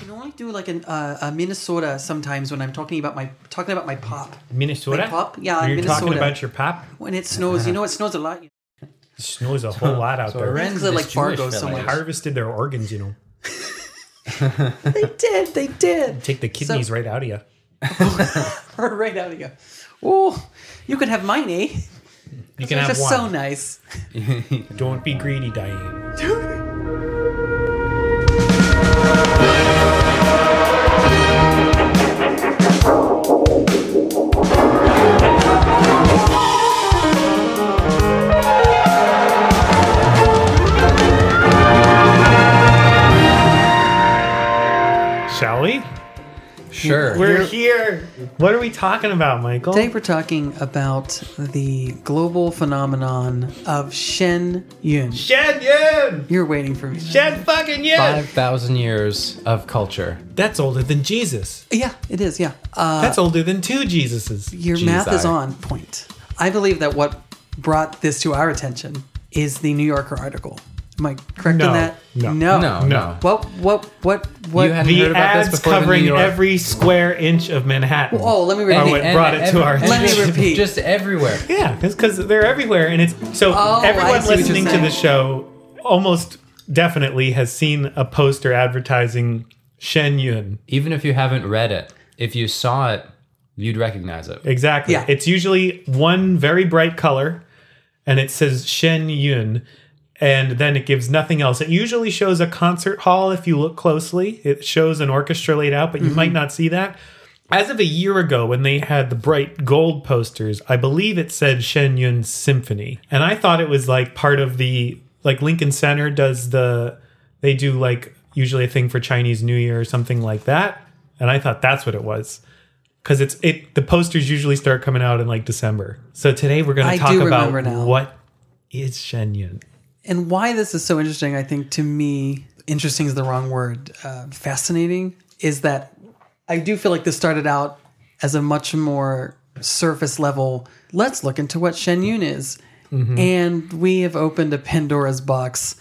can only do like an, uh, a Minnesota sometimes when I'm talking about my talking about my pop. Minnesota. My pop? Yeah, When you're talking about your pop. When it snows, you know it snows a lot. It snows a whole lot out So there. Aren's Because I like Fargo Jewish so much. Harvested their organs, you know. They did, they did. Take the kidneys right out of you. right out of you. Oh, you could have mine, eh? You can It's have just one. so nice. Don't be greedy, Diane. Shall we? Sure. We're here. What are we talking about, Michael? Today we're talking about the global phenomenon of Shen Yun. Shen Yun! You're waiting for me. Shen fucking Yun! Five thousand years of culture. That's older than Jesus. Yeah, it is. Yeah. Uh, That's older than two Jesuses. your math is on point. I believe that what brought this to our attention is the New Yorker article. Am I correct No, in that? no. no, No, no. What? What? What? What? You hadn't The heard about this ads before the covering New York- every square inch of Manhattan. oh, let me Oh, repeat. it brought it to our Let me just- repeat. Just everywhere. Yeah, because they're everywhere, and it's so Oh, I see everyone what you're listening to saying. the show almost definitely has seen a poster advertising Shen Yun. Even if you haven't read it, if you saw it, you'd recognize it. Exactly. Yeah. It's usually one very bright color, and it says Shen Yun, and then it gives nothing else. It usually shows a concert hall if you look closely. It shows an orchestra laid out, but you might mm-hmm. not see that. As of a year ago, when they had the bright gold posters, I believe it said Shen Yun Symphony. And I thought it was like part of the, like Lincoln Center does the, they do like usually a thing for Chinese New Year or something like that. And I thought that's what it was because it's it the posters usually start coming out in like December. So today we're going to talk about now. what is Shenyun. And why this is so interesting, I think to me, interesting is the wrong word. Uh, fascinating is that I do feel like this started out as a much more surface level. Let's look into what Shen Yun is, Mm-hmm. and we have opened a Pandora's box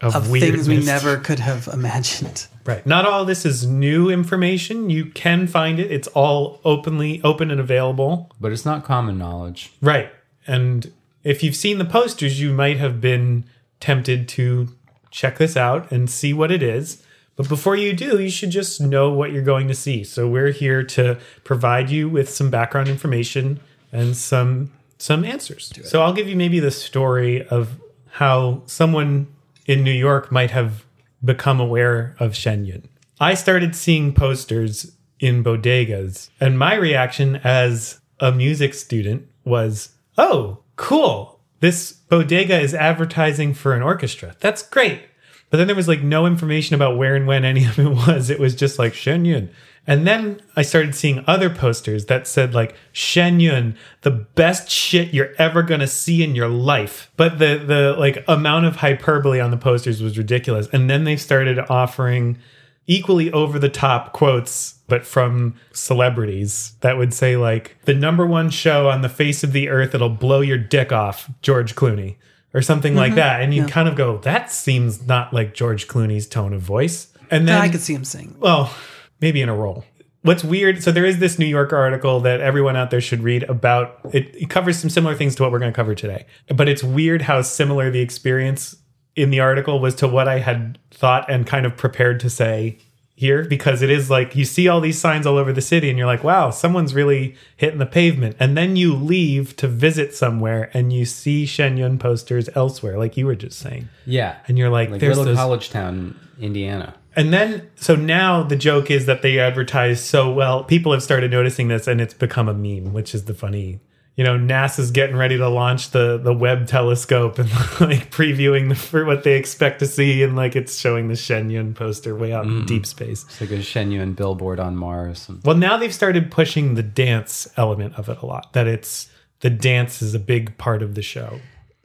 Of, of things we never could have imagined. right. Not all this is new information. You can find it. It's all openly open and available. But it's not common knowledge. Right. And if you've seen the posters, you might have been tempted to check this out and see what it is. But before you do, you should just know what you're going to see. So we're here to provide you with some background information and some some answers. So I'll give you maybe the story of how someone in New York might have become aware of Shenyun. I started seeing posters in bodegas, and my reaction as a music student was, "Oh, cool! This bodega is advertising for an orchestra. That's great." But then there was like no information about where and when any of it was. It was just like Shenyun. And then I started seeing other posters that said like Shenyun, the best shit you're ever gonna see in your life. But the the like amount of hyperbole on the posters was ridiculous. And then they started offering equally over the top quotes, but from celebrities that would say like the number one show on the face of the earth that'll blow your dick off, George Clooney. Or something like mm-hmm. that. And you kind of go, that seems not like George Clooney's tone of voice. And then I could see him sing. well, maybe in a role. What's weird? So there is this New Yorker article that everyone out there should read about. It, it covers some similar things to what we're going to cover today. But it's weird how similar the experience in the article was to what I had thought and kind of prepared to say here because it is like you see all these signs all over the city and you're like, wow, someone's really hitting the pavement. And then you leave to visit somewhere and you see Shenyun posters elsewhere, like you were just saying. Yeah. And you're like, like there's little those college town, Indiana. and then, so now the joke is that they advertise so well. People have started noticing this, and it's become a meme, which is the funny. You know, NASA's getting ready to launch the the Webb telescope and like previewing the, for what they expect to see, and like it's showing the Shenyun poster way out in mm-hmm. deep space. It's like a Shenyun billboard on Mars. Well, now they've started pushing the dance element of it a lot. That it's the dance is a big part of the show.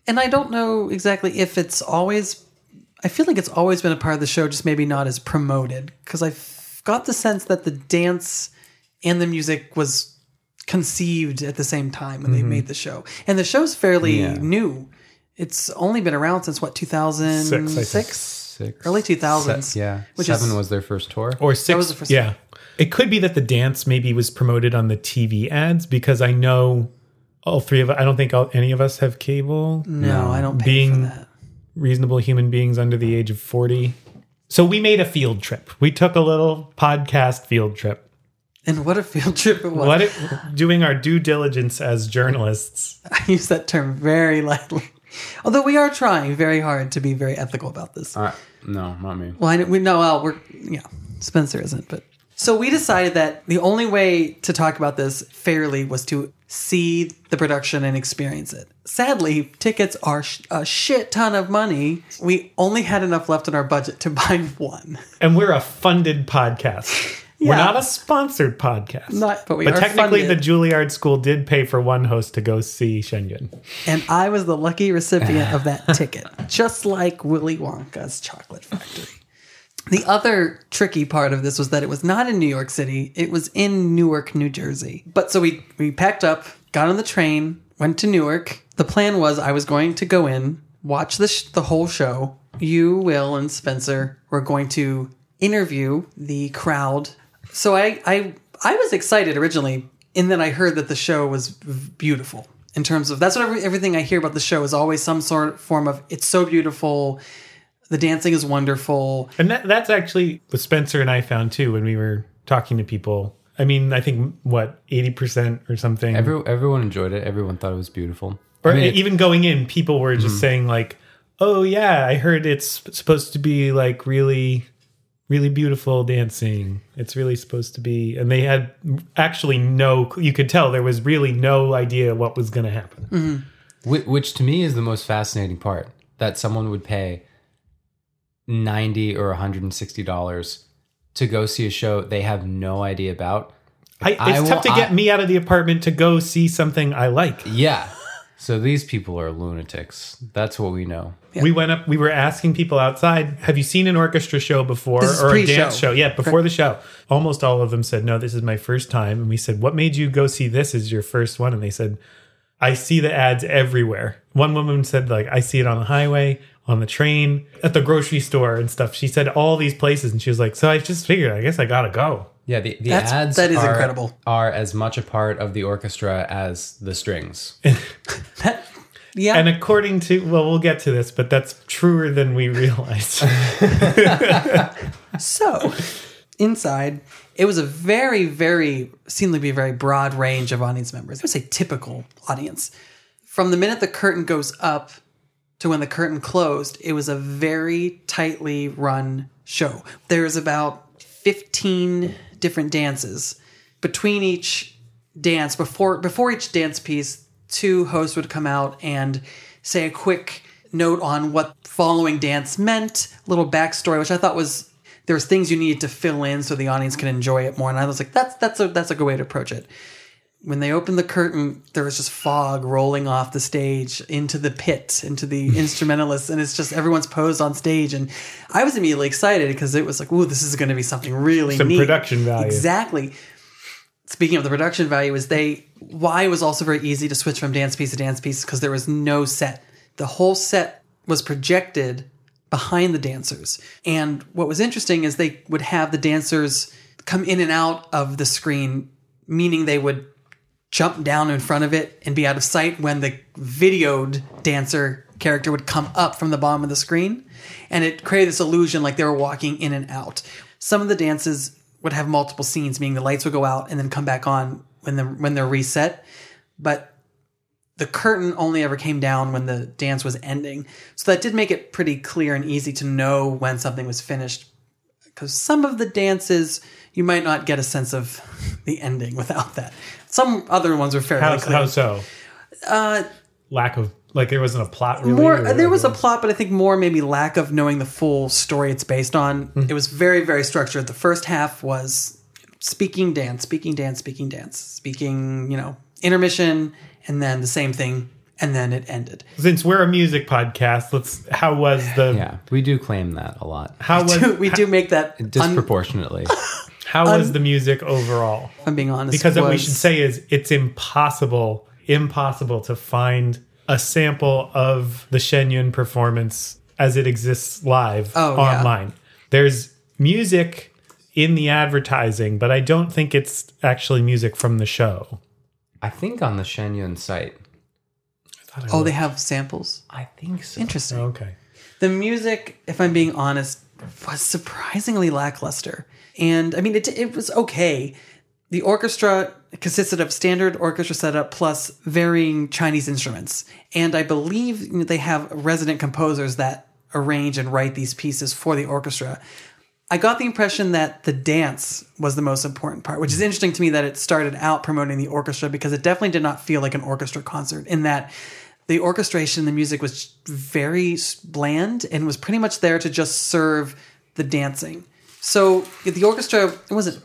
And I don't know exactly if it's always. I feel like it's always been a part of the show, just maybe not as promoted. Because I've got the sense that the dance and the music was conceived at the same time when they mm-hmm. made the show, and the show's fairly Yeah. new. It's only been around since what 2006. Six, six, Early 2000s, Se- yeah, which seven is- was their first tour. or six. was the first yeah, it could be that the dance maybe was promoted on the TV ads because I know all three of I don't think all, any of us have cable. No, I don't pay Being- for that. reasonable human beings under the age of 40. So we made a field trip. We took a little podcast field trip. And what a field trip it was. What it, doing our due diligence as journalists. I use that term very lightly. Although we are trying very hard to be very ethical about this. Uh, no, not me. Well, I we know, well, we're, yeah, Spencer isn't, but. So we decided that the only way to talk about this fairly was to see the production and experience it. Sadly, tickets are sh- a shit ton of money. We only had enough left in our budget to buy one. And we're a funded podcast. We're not a sponsored podcast. Not, but we but technically, funded. the Juilliard School did pay for one host to go see Shenyun. And I was the lucky recipient of that ticket, just like Willy Wonka's chocolate factory. The other tricky part of this was that it was not in New York City, it was in Newark, New Jersey. But so we, we packed up, got on the train, went to Newark. The plan was I was going to go in, watch the, sh- the whole show. You, Will, and Spencer were going to interview the crowd. So I, I, I was excited originally, and then I heard that the show was beautiful in terms of that's what every, everything I hear about the show is always some sort of form of it's so beautiful, the dancing is wonderful. And that, that's actually what Spencer and I found too when we were talking to people. I mean, I think, what, 80% or something? Every, everyone enjoyed it. Everyone thought it was beautiful. Or I mean, even going in, people were just mm-hmm. saying like, "Oh yeah, I heard it's supposed to be like really, really beautiful dancing. It's really supposed to be." And they had actually no. You could tell there was really no idea what was going to happen. Mm-hmm. Whi- which to me is the most fascinating part that someone would pay 90 or 160 dollars to go see a show they have no idea about I, it's I tough to get I- me out of the apartment to go see something I like. yeah so these people are lunatics that's what we know We went up. We were asking people outside, "Have you seen an orchestra show before This is or a pre-show. dance show?" Yeah, before the show. Almost all of them said, "No, this is my first time." And we said, "What made you go see this as your first one?" And they said, "I see the ads everywhere." One woman said, "Like I see it on the highway, on the train, at the grocery store and stuff." She said all these places, and she was like, "So I just figured, I guess I gotta go." yeah the, the That's- ads that is are, incredible. are as much a part of the orchestra as the strings That, yeah. And according to, well, we'll get to this, but that's truer than we realized. So, inside, it was a very, very, seemed to be a very broad range of audience members. I would say typical audience. From the minute the curtain goes up to when the curtain closed, it was a very tightly run show. There's about 15 different dances. Between each dance, before before each dance piece, two hosts would come out and say a quick note on what following dance meant, little backstory, which I thought was there was things you needed to fill in so the audience can enjoy it more. And I was like, that's that's a that's a good way to approach it. When they opened the curtain, there was just fog rolling off the stage into the pit, into the instrumentalists, and it's just everyone's posed on stage. And I was immediately excited because it was like, ooh, this is going to be something really Some neat. production value. Exactly. Speaking of the production value, is they why it was also very easy to switch from dance piece to dance piece because there was no set. The whole set was projected behind the dancers. And what was interesting is they would have the dancers come in and out of the screen, meaning they would jump down in front of it and be out of sight when the videoed dancer character would come up from the bottom of the screen. And it created this illusion like they were walking in and out. Some of the dances would have multiple scenes, meaning the lights would go out and then come back on when the when they're reset. But the curtain only ever came down when the dance was ending. So that did make it pretty clear and easy to know when something was finished. Because some of the dances you might not get a sense of the ending without that. Some other ones are fairly How, clear. how so? Uh, Lack of, like, there wasn't a plot really? more there was a plot but i think more maybe lack of knowing the full story it's based on Mm-hmm. it was very very structured the first half was speaking dance speaking dance speaking dance speaking you know intermission and then the same thing and then it ended Since we're a music podcast, let's, how was the, yeah we do claim that a lot how was, we do make that un- disproportionately how was the music overall? if i'm being honest Because what we should say is it's impossible, impossible to find a sample of the Shenyun performance as it exists live Oh, yeah. online. There's music in the advertising, but I don't think it's actually music from the show. I think on the Shenyun site. Oh, they have samples. I think so. Interesting. Oh, okay. The music, if I'm being honest, was surprisingly lackluster. And I mean, it, it was okay. The orchestra consisted of standard orchestra setup plus varying Chinese instruments. And I believe they have resident composers that arrange and write these pieces for the orchestra. I got the impression that the dance was the most important part, which is interesting to me that it started out promoting the orchestra because it definitely did not feel like an orchestra concert in that the orchestration, the music was very bland and was pretty much there to just serve the dancing. So the orchestra it wasn't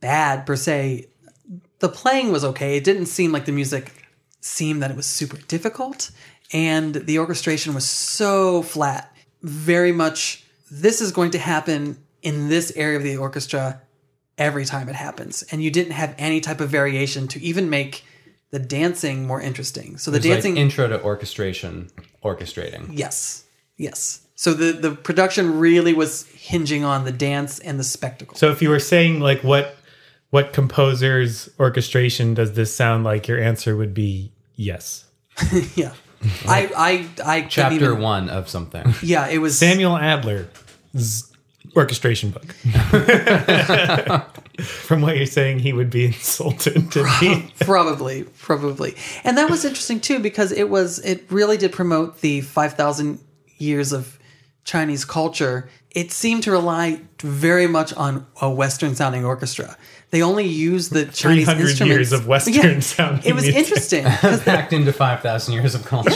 bad per se. The playing was okay. It didn't seem like the music seemed that it was super difficult, and the orchestration was so flat. Very much, this is going to happen in this area of the orchestra every time it happens, and you didn't have any type of variation to even make the dancing more interesting. So the It's like dancing, intro to orchestration, orchestrating. yes, yes. So the the production really was hinging on the dance and the spectacle. So if you were saying like what what composer's orchestration does this sound like, your answer would be yes. yeah, I I I Chapter even- one of something. Yeah, it was Samuel Adler's orchestration book. From what you're saying, he would be insulted to be. probably probably and that was interesting too because it was it really did promote the 5000 years of chinese culture it seemed to rely very much on a western sounding orchestra they only used the chinese 300 instruments years of Western sounding it was music. interesting 'cause Packed into 5,000 years of culture.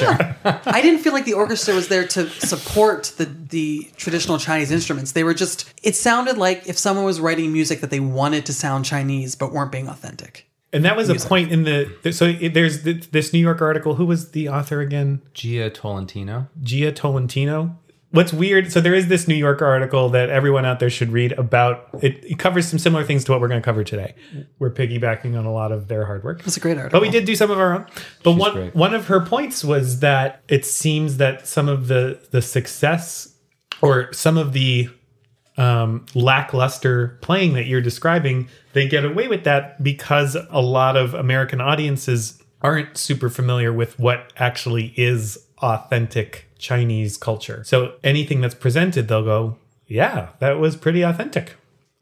Yeah. i didn't feel like the orchestra was there to support the the traditional chinese instruments they were just it sounded like if someone was writing music that they wanted to sound chinese but weren't being authentic And that was a point in the. So it- there's this New York article. Who was the author again? Jia Tolentino. Jia Tolentino. What's weird? So there is this New York article that everyone out there should read about. It, it covers some similar things to what we're going to cover today. We're piggybacking on a lot of their hard work. it's a great article But we did do some of our own. But one great. one of her points was that it seems that some of the the success or some of the um, lackluster playing that you're describing, they get away with that because a lot of American audiences aren't super familiar with what actually is authentic Chinese culture. So anything that's presented, they'll go, "Yeah, that was pretty authentic."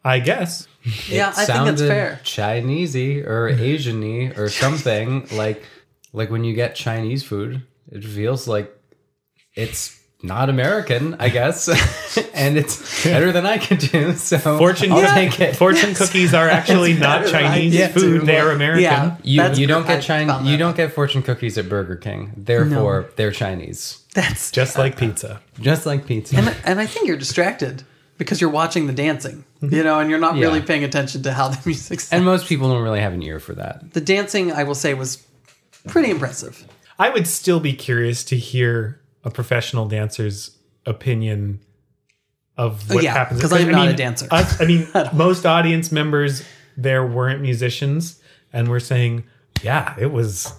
I guess. yeah i think that's Sounded fair Chinesey or Asiany or something like like when you get Chinese food, it feels like it's not American, I guess, and it's better than I can do. So Fortune, I'll take it. fortune cookies are actually not better than I Chinese food; they are American. Yeah. You, you don't get Chinese. You don't get fortune cookies at Burger King. Therefore, they're Chinese, That's just like pizza. just like pizza. and, and I think you're distracted because you're watching the dancing, you know, and you're not Yeah. really paying attention to how the music sounds. and most people don't really have an ear for that. the dancing, I will say, was pretty impressive. I would still be curious to hear a professional dancer's opinion of what Oh, yeah, happens 'cause I'm not a dancer. us- I mean, most audience members there weren't musicians, and we're saying, "Yeah, it was."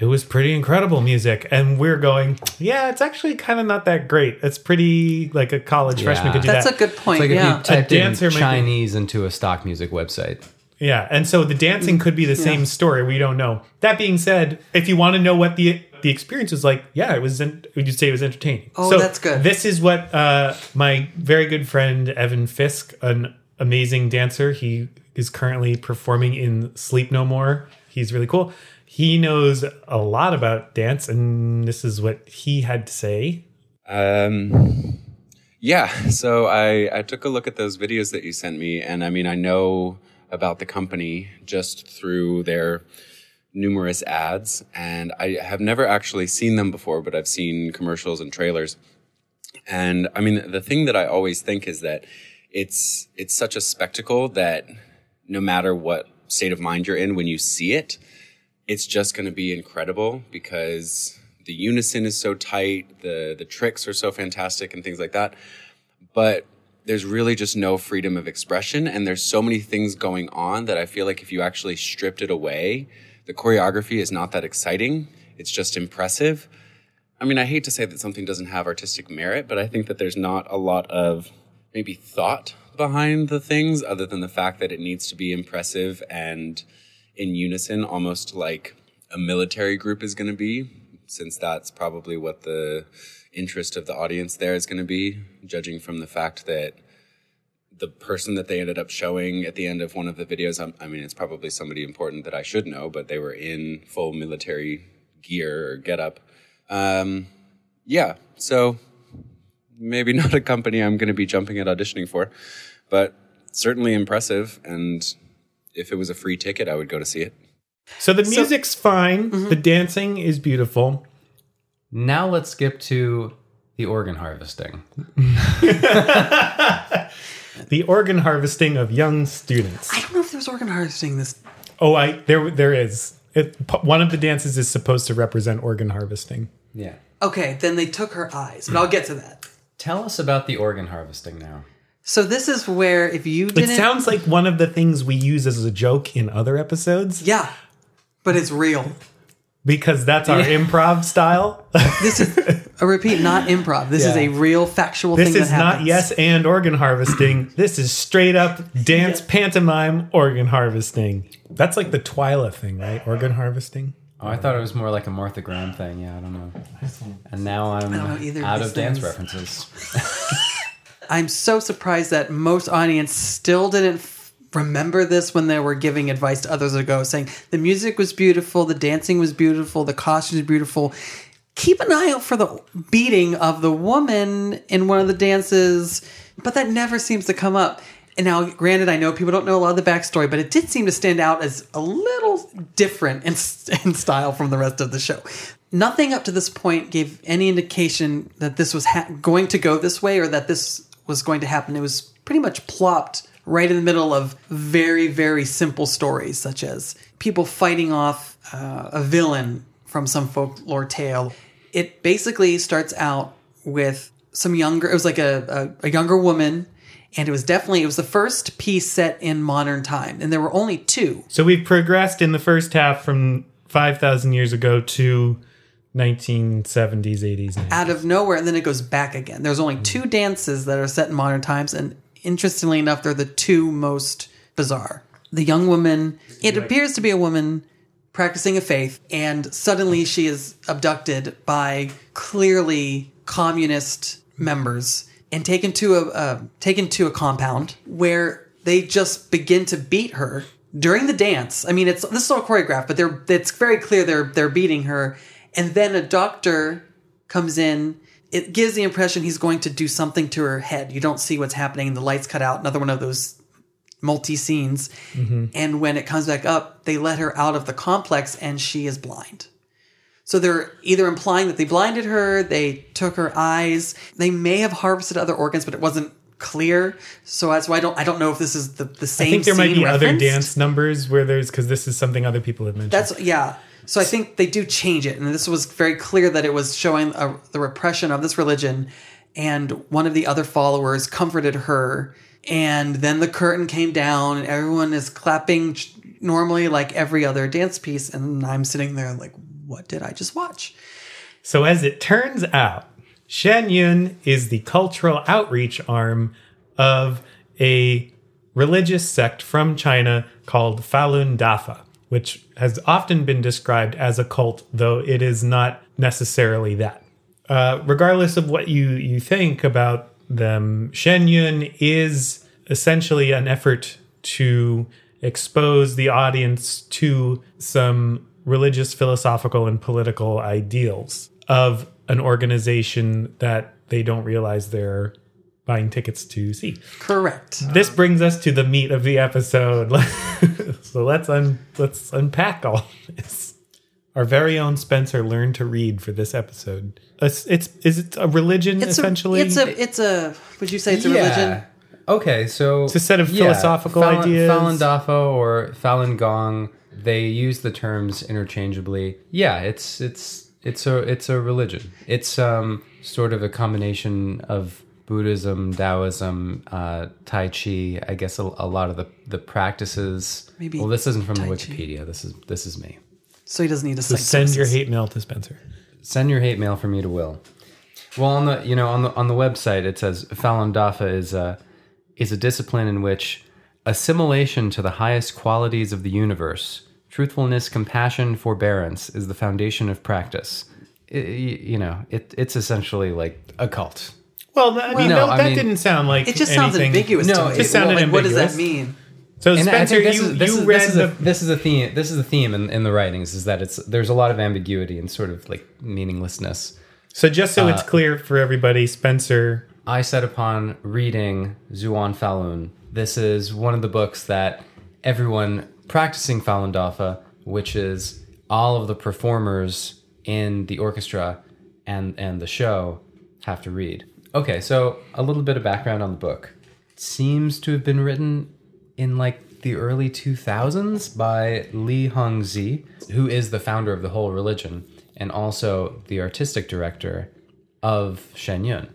It was pretty incredible music, and we're going. Yeah, it's actually kind of not that great. It's pretty like a college Yeah. freshman could do That's that. That's a good point. It's like yeah. if you typed in dancer might be- Chinese into a stock music website. Yeah, and so the dancing could be the same story. We don't know. That being said, if you want to know what the the experience was like, yeah, it was. En- would you say it was entertaining? Oh, so that's good. This is what uh, my very good friend Evan Fisk, an amazing dancer. He is currently performing in Sleep No More. He's really cool. He knows a lot about dance, and this is what he had to say. Um, yeah, so I, I took a look at those videos that you sent me, and I mean, I know about the company just through their numerous ads, and I have never actually seen them before, but I've seen commercials and trailers. And I mean, the thing that I always think is that it's it's such a spectacle that no matter what state of mind you're in when you see it, it's just going to be incredible because the unison is so tight, the the tricks are so fantastic and things like that. But there's really just no freedom of expression and there's so many things going on that I feel like if you actually stripped it away, the choreography is not that exciting. It's just impressive. I mean, I hate to say that something doesn't have artistic merit, but I think that there's not a lot of maybe thought behind the things other than the fact that it needs to be impressive and in unison, almost like a military group is going to be, since that's probably what the interest of the audience there is going to be, judging from the fact that the person that they ended up showing at the end of one of the videos, I'm- I mean, it's probably somebody important that I should know, but they were in full military gear or getup. Um, yeah, so maybe not a company I'm going to be jumping at auditioning for, but certainly impressive. And if it was a free ticket, I would go to see it. So the music's fine. Mm-hmm. The dancing is beautiful. Now let's skip to the organ harvesting. The organ harvesting of young students. I don't know if there's organ harvesting this. Oh, I there there is. It, one of the dances is supposed to represent organ harvesting. Yeah. Okay, then they took her eyes, but I'll get to that. Tell us about the organ harvesting now. So this is where if you It didn't, sounds like one of the things we use as a joke in other episodes yeah, but it's real. because that's our improv style. This is a repeat, not improv. This is a real factual This thing This is that not yes and organ harvesting. This is straight up dance pantomime organ harvesting. That's like the Twyla thing, right? Organ harvesting. Oh, I thought it was more like a Martha Graham thing. Yeah, I don't know. And now I'm don't know either of out of dance references. I'm so surprised that most audience still didn't remember this when they were giving advice to others ago, saying the music was beautiful, the dancing was beautiful, the costumes beautiful. Keep an eye out for the beating of the woman in one of the dances, but that never seems to come up. And now, granted, I know people don't know a lot of the backstory, but it did seem to stand out as a little different in, in style from the rest of the show. Nothing up to this point gave any indication that this was ha- going to go this way or that this was going to happen. It was pretty much plopped right in the middle of very, very simple stories, such as people fighting off uh, a villain from some folklore tale. It basically starts out with some younger, it was like a, a, a younger woman. And it was definitely, it was the first piece set in modern time. And there were only two. So we've progressed in the first half from 5,000 years ago to 1970s, 80s. 90s. out of nowhere and then it goes back again. There's only two dances that are set in modern times and interestingly enough they're the two most bizarre. The young woman, it appears to be a woman practicing a faith and suddenly she is abducted by clearly communist members and taken to a uh, taken to a compound where they just begin to beat her during the dance. I mean, it's this is all choreographed, but they're it's very clear they're they're beating her, and then a doctor comes in. It gives the impression he's going to do something to her head. You don't see what's happening. The lights cut out. Another one of those multi scenes. And when it comes back up, they let her out of the complex, and she is blind. So they're either implying that they blinded her, they took her eyes, they may have harvested other organs, but it wasn't clear. So that's why I don't I don't know if this is the, the same. I think there might be other dance numbers where there's, because this is something other people have mentioned. That's yeah. So I think they do change it, and this was very clear that it was showing uh the repression of this religion. And one of the other followers comforted her, and then the curtain came down, and everyone is clapping normally like every other dance piece, and I'm sitting there like, what did I just watch? So as it turns out, Shen Yun is the cultural outreach arm of a religious sect from China called Falun Dafa, which has often been described as a cult, though it is not necessarily that. Uh, regardless of what you, you think about them, Shen Yun is essentially an effort to expose the audience to some religious, philosophical, and political ideals of an organization that they don't realize they're buying tickets to see. Correct. This brings us to the meat of the episode. so let's un- let's unpack all this. Our very own Spencer learned to read for this episode. It's, it's is it a religion It's essentially? a, it's a, it's a. Would you say it's a religion? Okay, so it's a set of philosophical Falun, ideas. Falun Dafa or Falun Gong, they use the terms interchangeably. Yeah, it's it's it's a it's a religion. It's um sort of a combination of Buddhism, Taoism, uh, Tai Chi. I guess a, a lot of the the practices. Maybe Well, this isn't from Tai Chi. Wikipedia. This is this is me. So he doesn't need to so cite send your hate mail to Spencer. send your hate mail for me to Will. Well, on the you know on the on the website it says Falun Dafa is a is a discipline in which assimilation to the highest qualities of the universe, truthfulness, compassion, forbearance is the foundation of practice. I- y- you know, it, it's essentially like a cult. Well, I mean, no, no, I that mean- didn't sound like It just sounds ambiguous No, to it just sounded like, what does that mean? So And Spencer, this you is this you is read this is, the a, this is a theme. This is a theme in, in the writings is that it's there's a lot of ambiguity and sort of like meaninglessness. so just so Uh, it's clear for everybody, Spencer. I set upon reading Zhuan Falun. This is one of the books that everyone practicing Falun Dafa, which is all of the performers in the orchestra and and the show, have to read. Okay, so a little bit of background on the book. It seems to have been written in like the early 2000s by Li Hongzhi, who is the founder of the whole religion and also the artistic director of Shen Yun.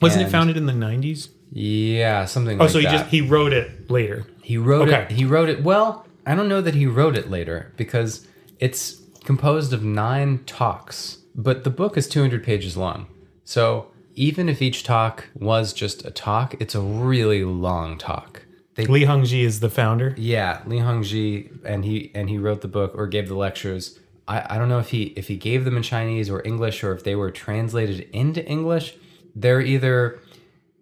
Wasn't it founded in the nineties? Yeah, something like that. Oh, like so he that. just he wrote it later. He wrote Okay. it. He wrote it. Well, I don't know that he wrote it later because it's composed of nine talks, but the book is 200 pages long. So even if each talk was just a talk, it's a really long talk. They, Li Hongzhi is the founder. yeah, Li Hongzhi, and he and he wrote the book or gave the lectures. I, I don't know if he if he gave them in Chinese or English or if they were translated into English. They're either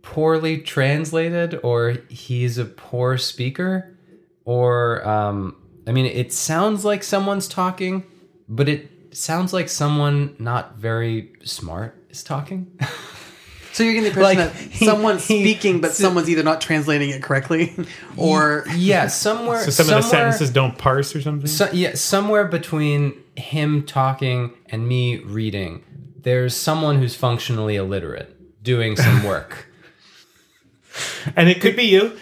poorly translated or he's a poor speaker or um, I mean it sounds like someone's talking, but it sounds like someone not very smart is talking. So you're getting the impression Like, that he- someone's he- speaking, but someone's either not translating it correctly, or yeah, somewhere So some of the sentences don't parse or something. So, yeah, somewhere between him talking and me reading, there's someone who's functionally illiterate doing some work. and it could be you.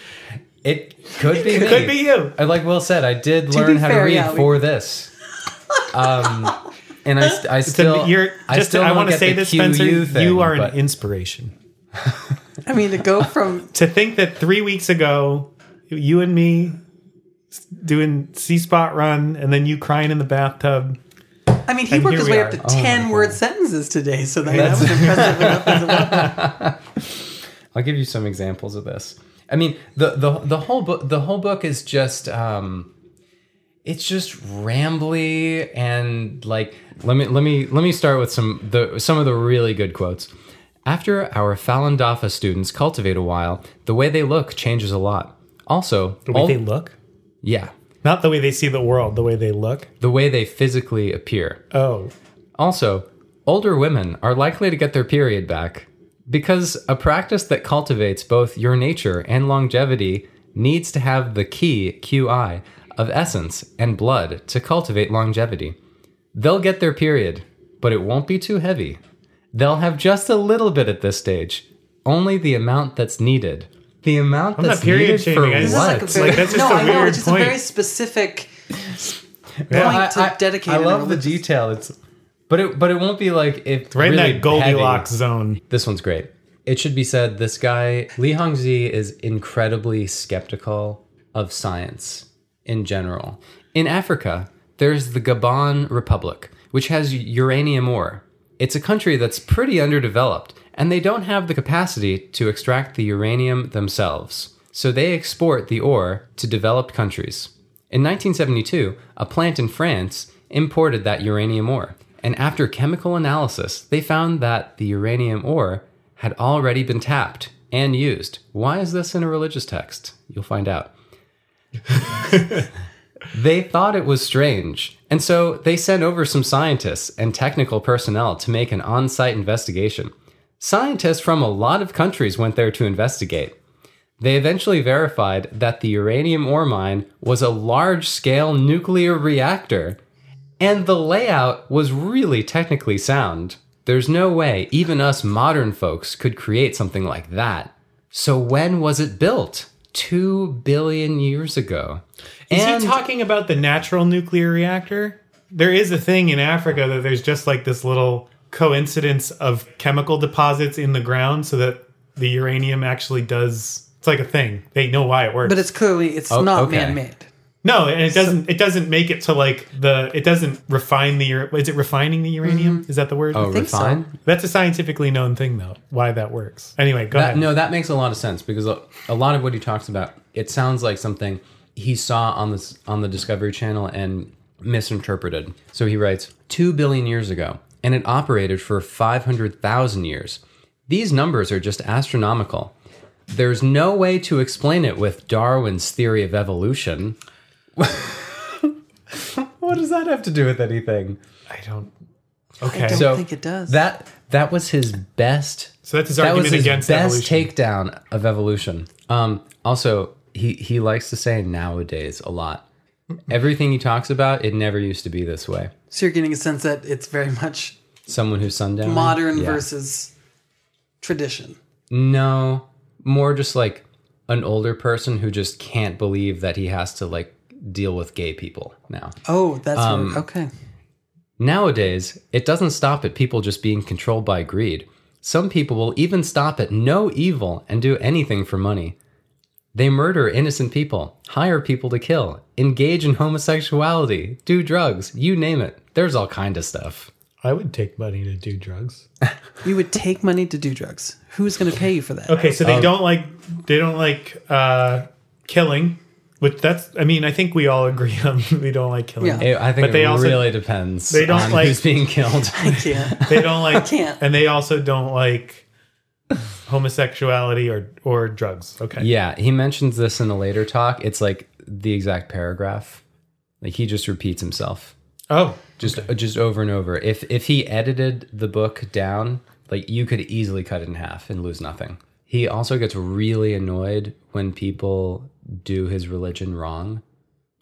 it could be me. Could be you. Uh, Like Will said, I did To learn be how fair, to read yeah, we- for this. Um, and I, st- I still, you're I just. still I want to say this, QU Spencer. thing, you are but- an inspiration. I mean, to go from To think that three weeks ago, you and me doing See Spot Run, and then you crying in the bathtub. I mean, he worked his way are. up to Oh my ten God. word sentences today, so that, that was impressive enough as well. I'll give you some examples of this. I mean, the the the whole book the whole book is just um it's just rambly and like let me let me let me start with some the some of the really good quotes. After our Falun Dafa students cultivate a while, the way they look changes a lot. Also, The way all- they look, yeah, not the way they see the world. The way they look. the way they physically appear. Oh, Also, older women are likely to get their period back because a practice that cultivates both your nature and longevity needs to have the key QI of essence and blood to cultivate longevity. They'll get their period, but it won't be too heavy. They'll have just a little bit at this stage, only the amount that's needed. The amount I'm not that's period needed for shaming. I just- what? It's like, that's just no, a I know weird it's just point. a very specific point I- to I- dedicate. I in a love the detail. It's but it but it won't be like if right really in that Goldilocks heavy. zone. This one's great. It should be said this guy Li Hongzhi is incredibly skeptical of science in general. In Africa, there's the Gabon Republic, which has uranium ore. It's a country that's pretty underdeveloped, and they don't have the capacity to extract the uranium themselves. So they export the ore to developed countries. In 1972, a plant in France imported that uranium ore, and after chemical analysis, they found that the uranium ore had already been tapped and used. Why is this in a religious text? You'll find out. they thought it was strange, and so they sent over some scientists and technical personnel to make an on site investigation. Scientists from a lot of countries went there to investigate. They eventually verified that the uranium ore mine was a large scale nuclear reactor, and the layout was really technically sound. There's no way even us modern folks could create something like that. So, when was it built? Two billion years ago. Is And- he talking about the natural nuclear reactor? There is a thing in Africa that there's just like this little coincidence of chemical deposits in the ground so that the uranium actually does it's like a thing. They know why it works. But it's clearly it's Oh, not okay. man-made. No, and it doesn't. it doesn't make it to like the. It doesn't refine the. Is it refining the uranium? Mm-hmm. Is that the word? Oh, think so. refine? That's a scientifically known thing, though. Why that works? Anyway, go That, ahead. no, that makes a lot of sense because a, a lot of what he talks about, it sounds like something he saw on this on the Discovery Channel and misinterpreted. So he writes, two billion years ago, and it operated for five hundred thousand years. These numbers are just astronomical. There's no way to explain it with Darwin's theory of evolution. what does that have to do with anything? I don't. Okay, I don't so, So think it does. That that was his best So that's his that argument was his against best evolution. takedown of evolution. Um, also, he he likes to say nowadays a lot. Everything he talks about, it never used to be this way. so you're getting a sense that it's very much Someone who's sundown, modern Yeah. versus tradition. no, more just like an older person who just can't believe that he has to like deal with gay people now. Oh, that's Um, where- okay. Nowadays, it doesn't stop at people just being controlled by greed. Some people will even stop at no evil and do anything for money. They murder innocent people, hire people to kill, engage in homosexuality, do drugs, you name it. There's all kind of stuff. I would take money to do drugs. You would take money to do drugs. Who's going to pay you for that? Okay, so they Um, don't like they don't like uh, killing, which that's. I mean, I think we all agree on we don't like killing. Yeah. It- I think But they it also- really depends they don't on like- who's being killed. I can't. They don't like, I can't. and they also don't like homosexuality or or drugs. Okay, yeah, he mentions this in a later talk. It's like the exact paragraph. Like he just repeats himself. Oh, just just over and over. If if he edited the book down, like you could easily cut it in half and lose nothing. He also gets really annoyed when people do his religion wrong.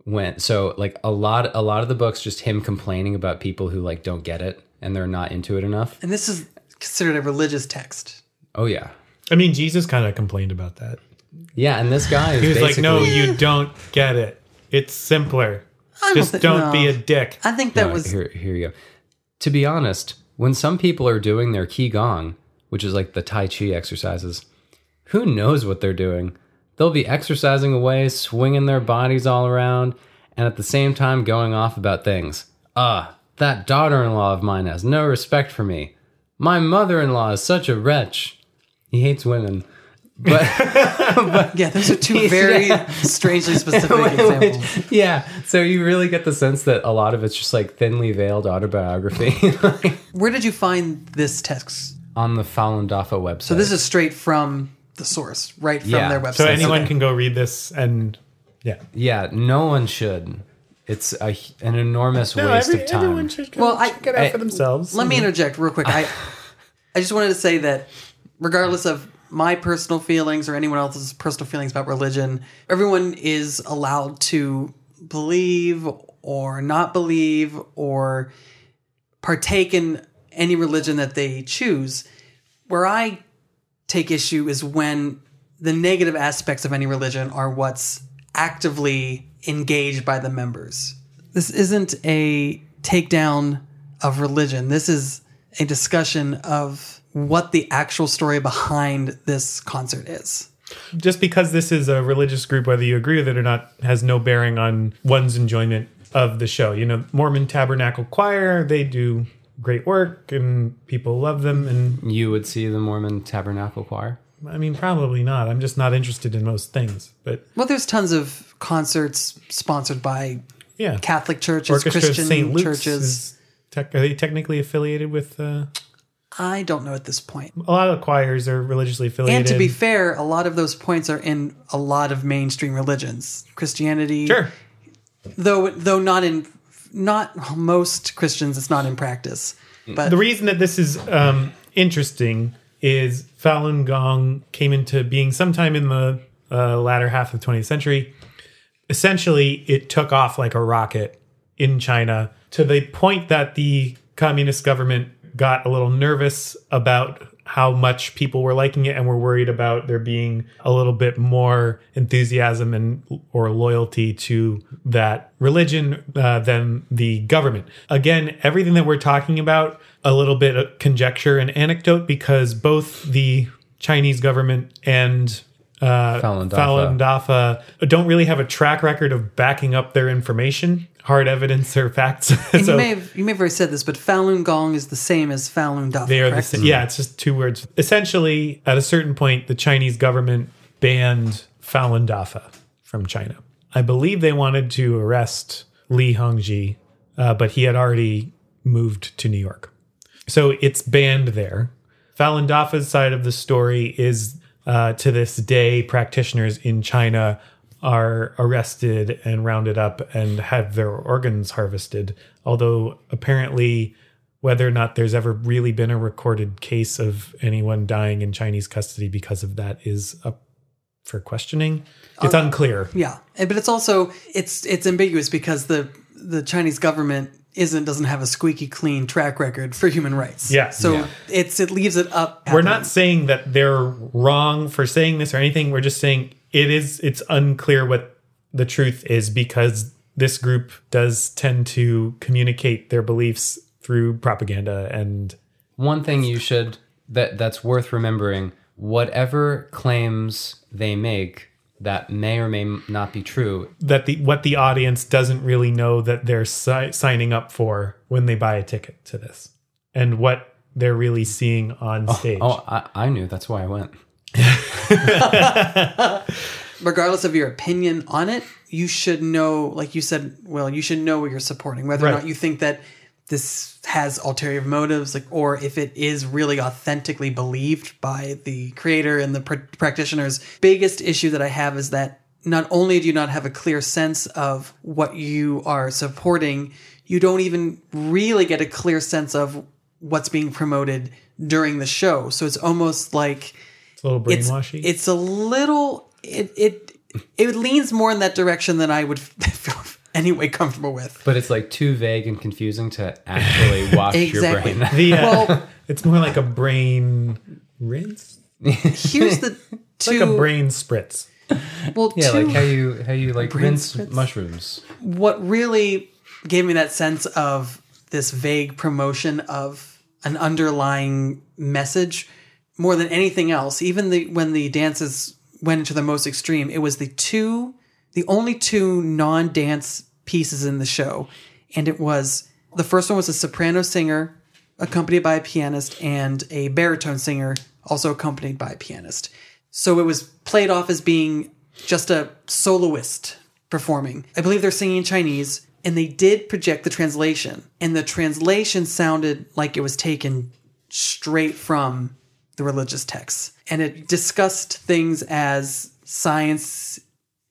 When so like a lot a lot of the books just him complaining about people who like don't get it and they're not into it enough. And this is considered a religious text. Oh yeah. I mean, Jesus kind of complained about that. Yeah, and this guy is He was like, "No, basically- you don't get it. It's simpler. don't Just thi- don't no. be a dick." I think that No, was here here you go. To be honest, when some people are doing their qigong, which is like the tai chi exercises, who knows what they're doing? They'll be exercising away, swinging their bodies all around, and at the same time going off about things. Ah, that daughter-in-law of mine has no respect for me. My mother-in-law is such a wretch. He hates women. But yeah. Those are two very strangely specific examples. yeah, so you really get the sense that a lot of it's just like thinly veiled autobiography Where did you find this text? on the Falun Dafa website. So this is straight from the source, right from Yeah. their website. So anyone Okay. can go read this, and yeah, yeah, no one should. It's a, an enormous no, waste every, of time. everyone should go Well, I- check it out I- for themselves. Let me interject real quick. I I just wanted to say that regardless of my personal feelings or anyone else's personal feelings about religion, everyone is allowed to believe or not believe or partake in any religion that they choose. Where I take issue is when the negative aspects of any religion are what's actively engaged by the members. This isn't a takedown of religion. This is a discussion of what the actual story behind this concert is. just because this is a religious group, whether you agree with it or not, has no bearing on one's enjoyment of the show. You know, Mormon Tabernacle Choir, they do great work and people love them. And you would see the Mormon Tabernacle Choir. I mean, probably not. I'm just not interested in most things. But Well, there's tons of concerts sponsored by yeah, Catholic churches, Orchestra of Christian St. Luke's churches. is tech, are they technically affiliated with? Uh, I don't know at this point. a lot of choirs are religiously affiliated. And to be fair, a lot of those points are in a lot of mainstream religions. Christianity, sure, though though not in not most Christians, it's not in practice. But the reason that this is um, interesting is Falun Gong came into being sometime in the uh, latter half of the 20th century. Essentially, it took off like a rocket in China to the point that the communist government got a little nervous about how much people were liking it and were worried about there being a little bit more enthusiasm and or loyalty to that religion uh, than the government. Again, everything that we're talking about a little bit of conjecture and anecdote because both the Chinese government and uh, Falun Dafa. Falun Dafa don't really have a track record of backing up their information, hard evidence or facts. And so you may have you may have already said this, but Falun Gong is the same as Falun Dafa. they are the same. Yeah, it's just two words. Essentially, at a certain point, the Chinese government banned Falun Dafa from China. I believe they wanted to arrest Li Hongzhi, uh, but he had already moved to New York. So it's banned there. Falun Dafa's side of the story is uh, to this day, practitioners in China are arrested and rounded up and have their organs harvested. Although apparently, whether or not there's ever really been a recorded case of anyone dying in Chinese custody because of that is up for questioning. It's um, unclear. Yeah, eh, but it's also it's it's ambiguous because the the Chinese government isn't doesn't have a squeaky clean track record for human rights. Yeah. so Yeah. it's it leaves it up. We're not saying that they're wrong for saying this or anything. We're just saying it is it's unclear what the truth is because this group does tend to communicate their beliefs through propaganda and One thing you should that that's worth remembering: whatever claims they make that may or may not be true, that the what the audience doesn't really know that they're si- signing up for when they buy a ticket to this and what they're really seeing on oh, stage. Oh, I, I knew. That's why I went. regardless of your opinion on it, you should know, like you said, well, you should know what you're supporting, whether or not you think that this has ulterior motives, like, or if it is really authentically believed by the creator and the pr- practitioners. Biggest issue that I have is that not only do you not have a clear sense of what you are supporting, you don't even really get a clear sense of what's being promoted during the show. So it's almost like it's a little it's brainwashy. it's a little it it it leans more in that direction than I would feel anyway comfortable with. But it's like too vague and confusing to actually wash Exactly. your brain. the, uh, Well- it's more like a brain rinse, Here's the two like a brain spritz. well yeah, two, like how you how you like rinse spritz? mushrooms. what really gave me that sense of this vague promotion of an underlying message more than anything else even the when the dances went into the most extreme it was the two the only two non-dance pieces in the show and it was the first one was a soprano singer accompanied by a pianist and a baritone singer also accompanied by a pianist so it was played off as being just a soloist performing. I believe they're singing in Chinese, and they did project the translation. And the translation sounded like it was taken straight from the religious texts. And it discussed things as science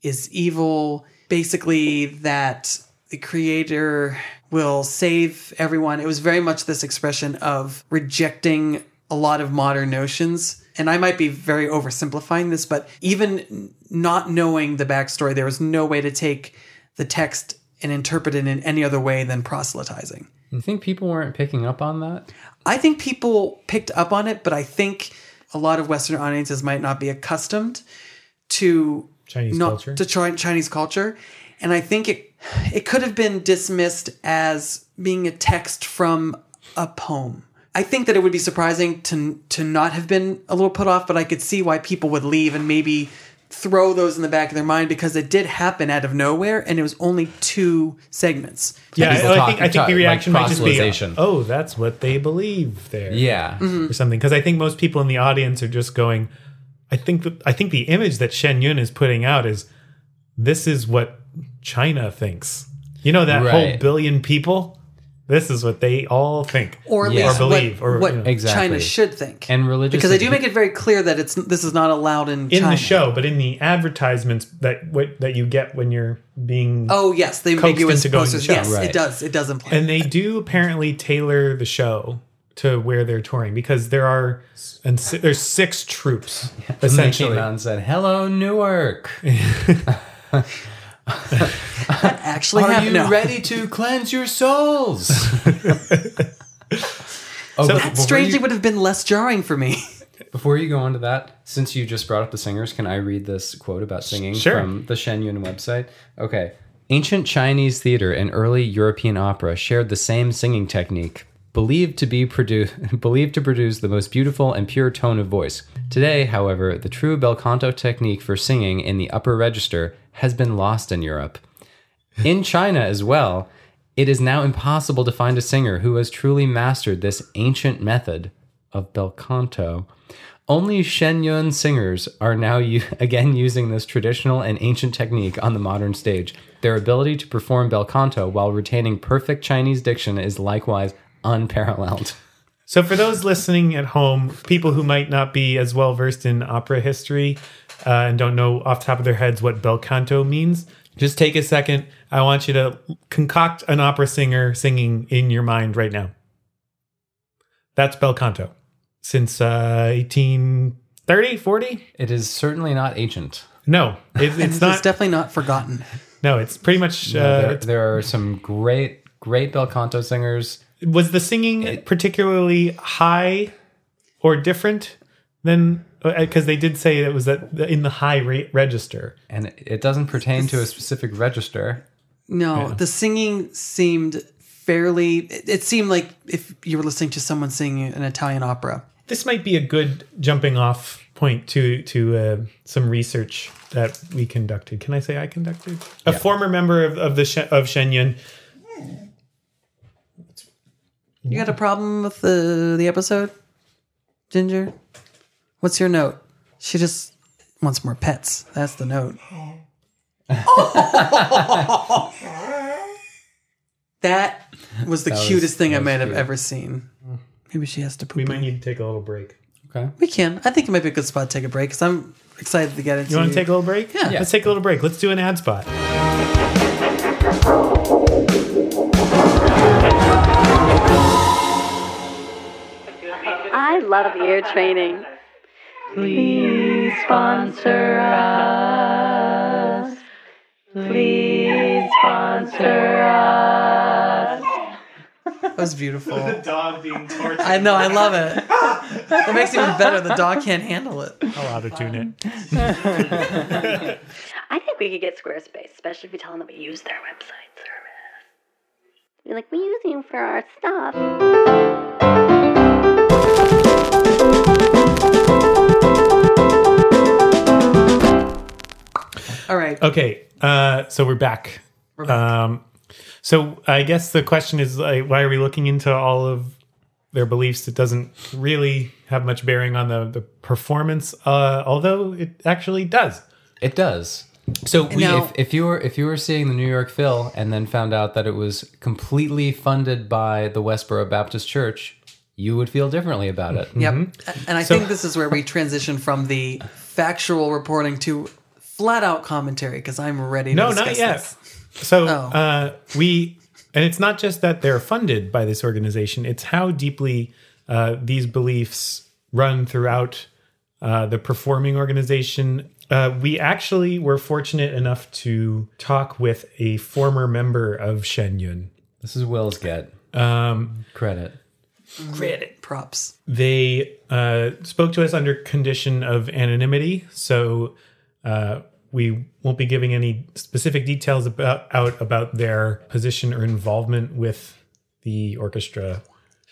is evil, basically, that the creator will save everyone. It was very much this expression of rejecting a lot of modern notions. And I might be very oversimplifying this, but even not knowing the backstory, there was no way to take the text and interpret it in any other way than proselytizing. You think people weren't picking up on that? I think people picked up on it, but I think a lot of Western audiences might not be accustomed to Chinese not culture. to Chinese culture, and I think it it could have been dismissed as being a text from a poem. I think that it would be surprising to to not have been a little put off, but I could see why people would leave and maybe throw those in the back of their mind because it did happen out of nowhere and it was only two segments. Yeah, I, talk- think, I think talk- the like reaction might just be, proselytization. "Oh, that's what they believe there." Yeah. Mm-hmm. or something. Because I think most people in the audience are just going. I think that I think the image that Shen Yun is putting out is this is what China thinks. You know that whole billion people. This is what they all think, Or at Yeah. least or believe, what, or what you know, Exactly. China should think. And religious because they do make it very clear that it's this is not allowed in, in China. the show, but in the advertisements that what that you get when you're being Oh yes, the Coaxed ambiguous into going to posters. show. Yes, Right. it does. It does imply. and they do apparently tailor the show to where they're touring because there are and si- there's six troops And they essentially. came out and said, "Hello, Newark. actually Are have you no. ready to cleanse your souls?" oh, So- That strangely you- would have been less jarring for me. Before you go on to that, since you just brought up the singers, can I read this quote about singing Sure. from the Shen Yun website? Okay. Ancient Chinese theater and early European opera shared the same singing technique. Believed to be produ- believed to produce the most beautiful and pure tone of voice. Today, however, the true bel canto technique for singing in the upper register has been lost in Europe. In China as well, it is now impossible to find a singer who has truly mastered this ancient method of bel canto. Only Shenyun singers are now u- again using this traditional and ancient technique on the modern stage. Their ability to perform bel canto while retaining perfect Chinese diction is likewise unparalleled. So, for those listening at home, people who might not be as well versed in opera history uh, and don't know off the top of their heads what bel canto means, just take a second. I want you to concoct an opera singer singing in your mind right now. That's bel canto. Since uh, 1830, 40? It is certainly not ancient. No, it, it's It's definitely not forgotten. no, it's pretty much. Uh, there, there are some great, great bel canto singers. Was the singing particularly high or different than because they did say it was at, in the high rate register and it doesn't pertain to a specific register. No, the singing seemed fairly. It, it seemed like if you were listening to someone singing an Italian opera. this might be a good jumping off point to to uh, some research that we conducted can i say i conducted a former member of, of the of shenyun You got a problem with the the episode, Ginger? What's your note? She just wants more pets. That's the note. that was the was- cutest thing I that was might have cute. ever seen. Maybe she has to poop. we might need to take a little break Okay. We can. I think it might be a good spot to take a break because I'm excited to get into. you want to take a little break Yeah. let's take a little break let's do an ad spot I love ear training. Please sponsor us. Please sponsor us. That was beautiful. The dog being tortured I know. I love it. That makes it even better. The dog can't handle it. i'll auto tune it I think we could get Squarespace, especially if we tell them that we use their website service. Be like, we use you for our stuff. All right. Okay, uh, so we're back. back. Um, so I guess the question is, like, why are we looking into all of their beliefs? It doesn't really have much bearing on the the performance, uh, although it actually does. It does. So we, Now- If, if you were if you were seeing the New York Phil and then found out that it was completely funded by the Westboro Baptist Church, you would feel differently about it. Yep. Mm-hmm. And I think this is where we transition from the factual reporting to flat out commentary because I'm ready to no, discuss not yet. this. So Oh. uh, we, and it's not just that they're funded by this organization; it's how deeply uh, these beliefs run throughout uh, the performing organization. Uh, we actually were fortunate enough to talk with a former member of Shenyun. This is Will's get Um, credit. Credit. Props. they uh, spoke to us under condition of anonymity, so uh, we won't be giving any specific details about out about their position or involvement with the orchestra.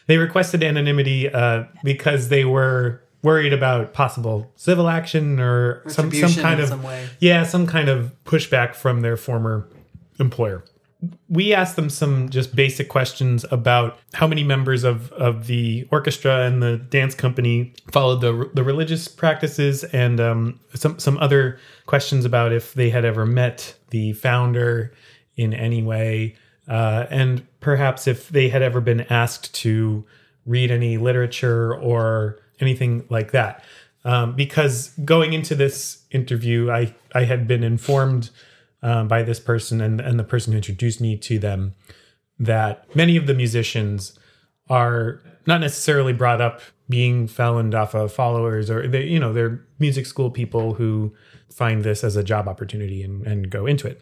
They requested anonymity uh, because they were worried about possible civil action or some some kind in of some yeah some kind of pushback from their former employer we asked them some just basic questions about how many members of, of the orchestra and the dance company followed the, the religious practices and um, some, some other questions about if they had ever met the founder in any way uh, and perhaps if they had ever been asked to read any literature or anything like that. Um, because going into this interview I, I had been informed um, by this person and, and the person who introduced me to them that many of the musicians are not necessarily brought up being Falun Dafa followers or they you know they're music school people who find this as a job opportunity and, and go into it.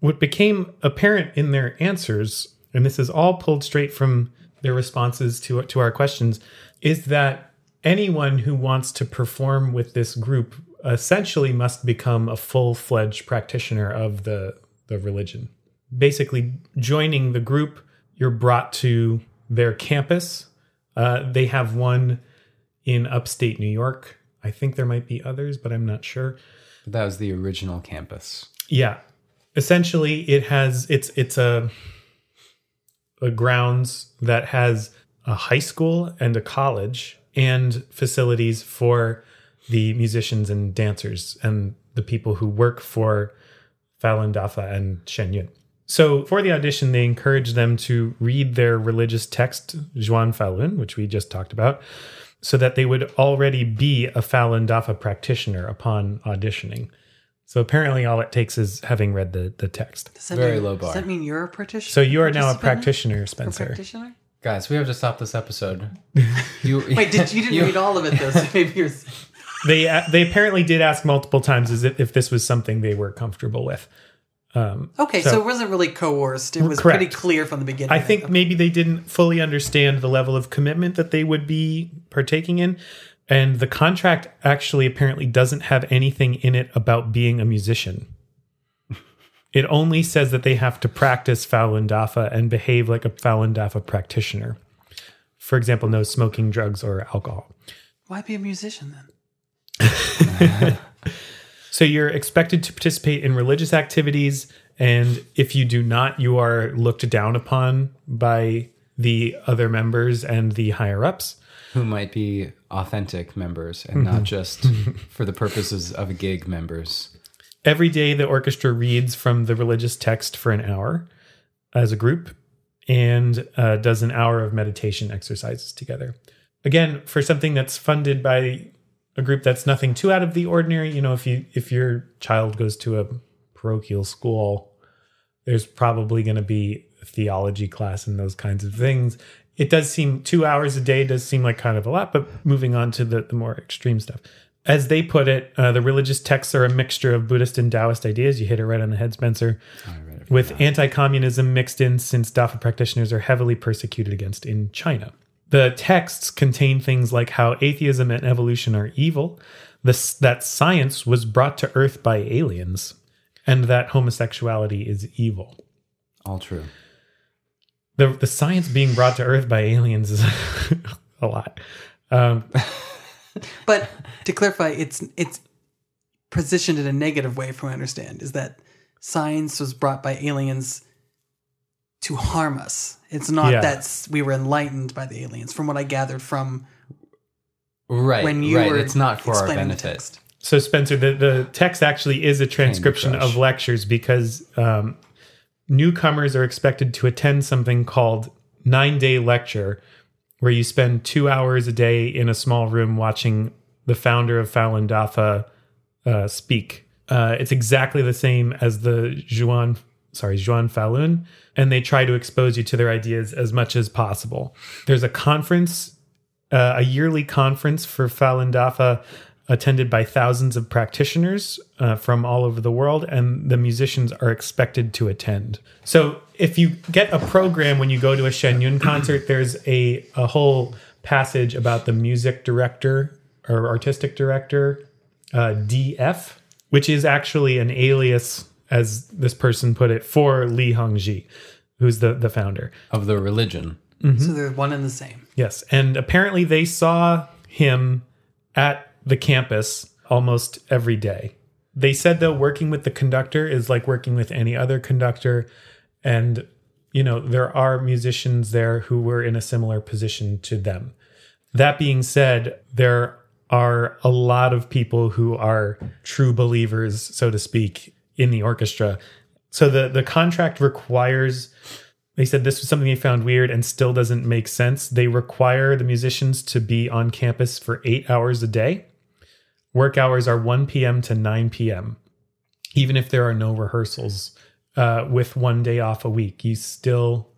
What became apparent in their answers, and this is all pulled straight from their responses to to our questions, is that anyone who wants to perform with this group essentially must become a full-fledged practitioner of the the religion. Basically, joining the group, you're brought to their campus. Uh, they have one in upstate New York. I think there might be others, but I'm not sure. That was the original campus. Yeah. Essentially it has it's it's a a grounds that has a high school and a college and facilities for the musicians and dancers and the people who work for Falun Dafa and Shen Yun. So for the audition, they encouraged them to read their religious text, Zhuan Falun, which we just talked about, so that they would already be a Falun Dafa practitioner upon auditioning. So apparently, all it takes is having read the, the text. Does that Very mean, low bar. Does that mean you're a practitioner? So you are now a participant? practitioner, A Spencer. practitioner? Guys, we have to stop this episode. You Wait, did you didn't read all of it though? So maybe you're. They uh, they apparently did ask multiple times as if, if this was something they were comfortable with. Um, Okay, so, So- it wasn't really coerced. It was Correct. pretty clear from the beginning. I think maybe they didn't fully understand the level of commitment that they would be partaking in. And the contract actually apparently doesn't have anything in it about being a musician. It only says that they have to practice Falun Dafa and behave like a Falun Dafa practitioner. For example, no smoking drugs or alcohol. Why be a musician then? So you're expected to participate in religious activities, and if you do not, you are looked down upon by the other members and the higher ups. who might be authentic members and not just for the purposes of a gig members. Every day, the orchestra reads from the religious text for an hour as a group and uh, does an hour of meditation exercises together. Again, for something that's funded by a group that's nothing too out of the ordinary, you know, if you if your child goes to a parochial school, there's probably going to be a theology class and those kinds of things. It does seem two hours a day does seem like kind of a lot, but moving on to the, the more extreme stuff. As they put it, uh, the religious texts are a mixture of Buddhist and Taoist ideas. You hit it right on the head, Spencer. With anti communism mixed in, since Dafa practitioners are heavily persecuted against in China. The texts contain things like how atheism and evolution are evil, this, that science was brought to Earth by aliens, and that homosexuality is evil. All true. The, the science being brought to Earth by aliens is a lot. Um, But to clarify, it's it's positioned in a negative way, from what I understand, is that science was brought by aliens to harm us. It's not Yeah. that we were enlightened by the aliens, from what I gathered from Right. when you right. were It's not for our benefit. So Spencer, the, the text actually is a transcription of lectures because um, newcomers are expected to attend something called nine day lecture, where you spend two hours a day in a small room watching the founder of Falun Dafa uh, speak. Uh, it's exactly the same as the Zhuan, sorry, Zhuan Falun, and they try to expose you to their ideas as much as possible. There's a conference uh, a yearly conference for Falun Dafa attended by thousands of practitioners uh, from all over the world, and the musicians are expected to attend. So, if you get a program when you go to a Shen Yun concert, there's a, a whole passage about the music director or artistic director, uh, DF, which is actually an alias, as this person put it, for Li Hongzhi, who's the, the founder. Of the religion. Mm-hmm. So they're one and the same. Yes, and apparently they saw him at the campus almost every day. They said though working with the conductor is like working with any other conductor and you know there are musicians there who were in a similar position to them. That being said, there are a lot of people who are true believers so to speak in the orchestra. So the the contract requires they said this was something they found weird and still doesn't make sense. They require the musicians to be on campus for eight hours a day. Work hours are 1 p.m. to 9 p.m. Even if there are no rehearsals, uh, with one day off a week, you still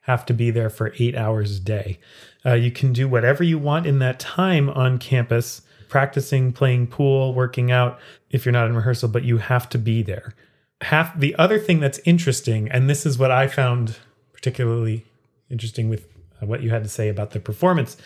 have to be there for eight hours a day. Uh, you can do whatever you want in that time on campus, practicing, playing pool, working out if you're not in rehearsal, but you have to be there. Half the other thing that's interesting, and this is what I found particularly interesting with uh, what you had to say about the performance,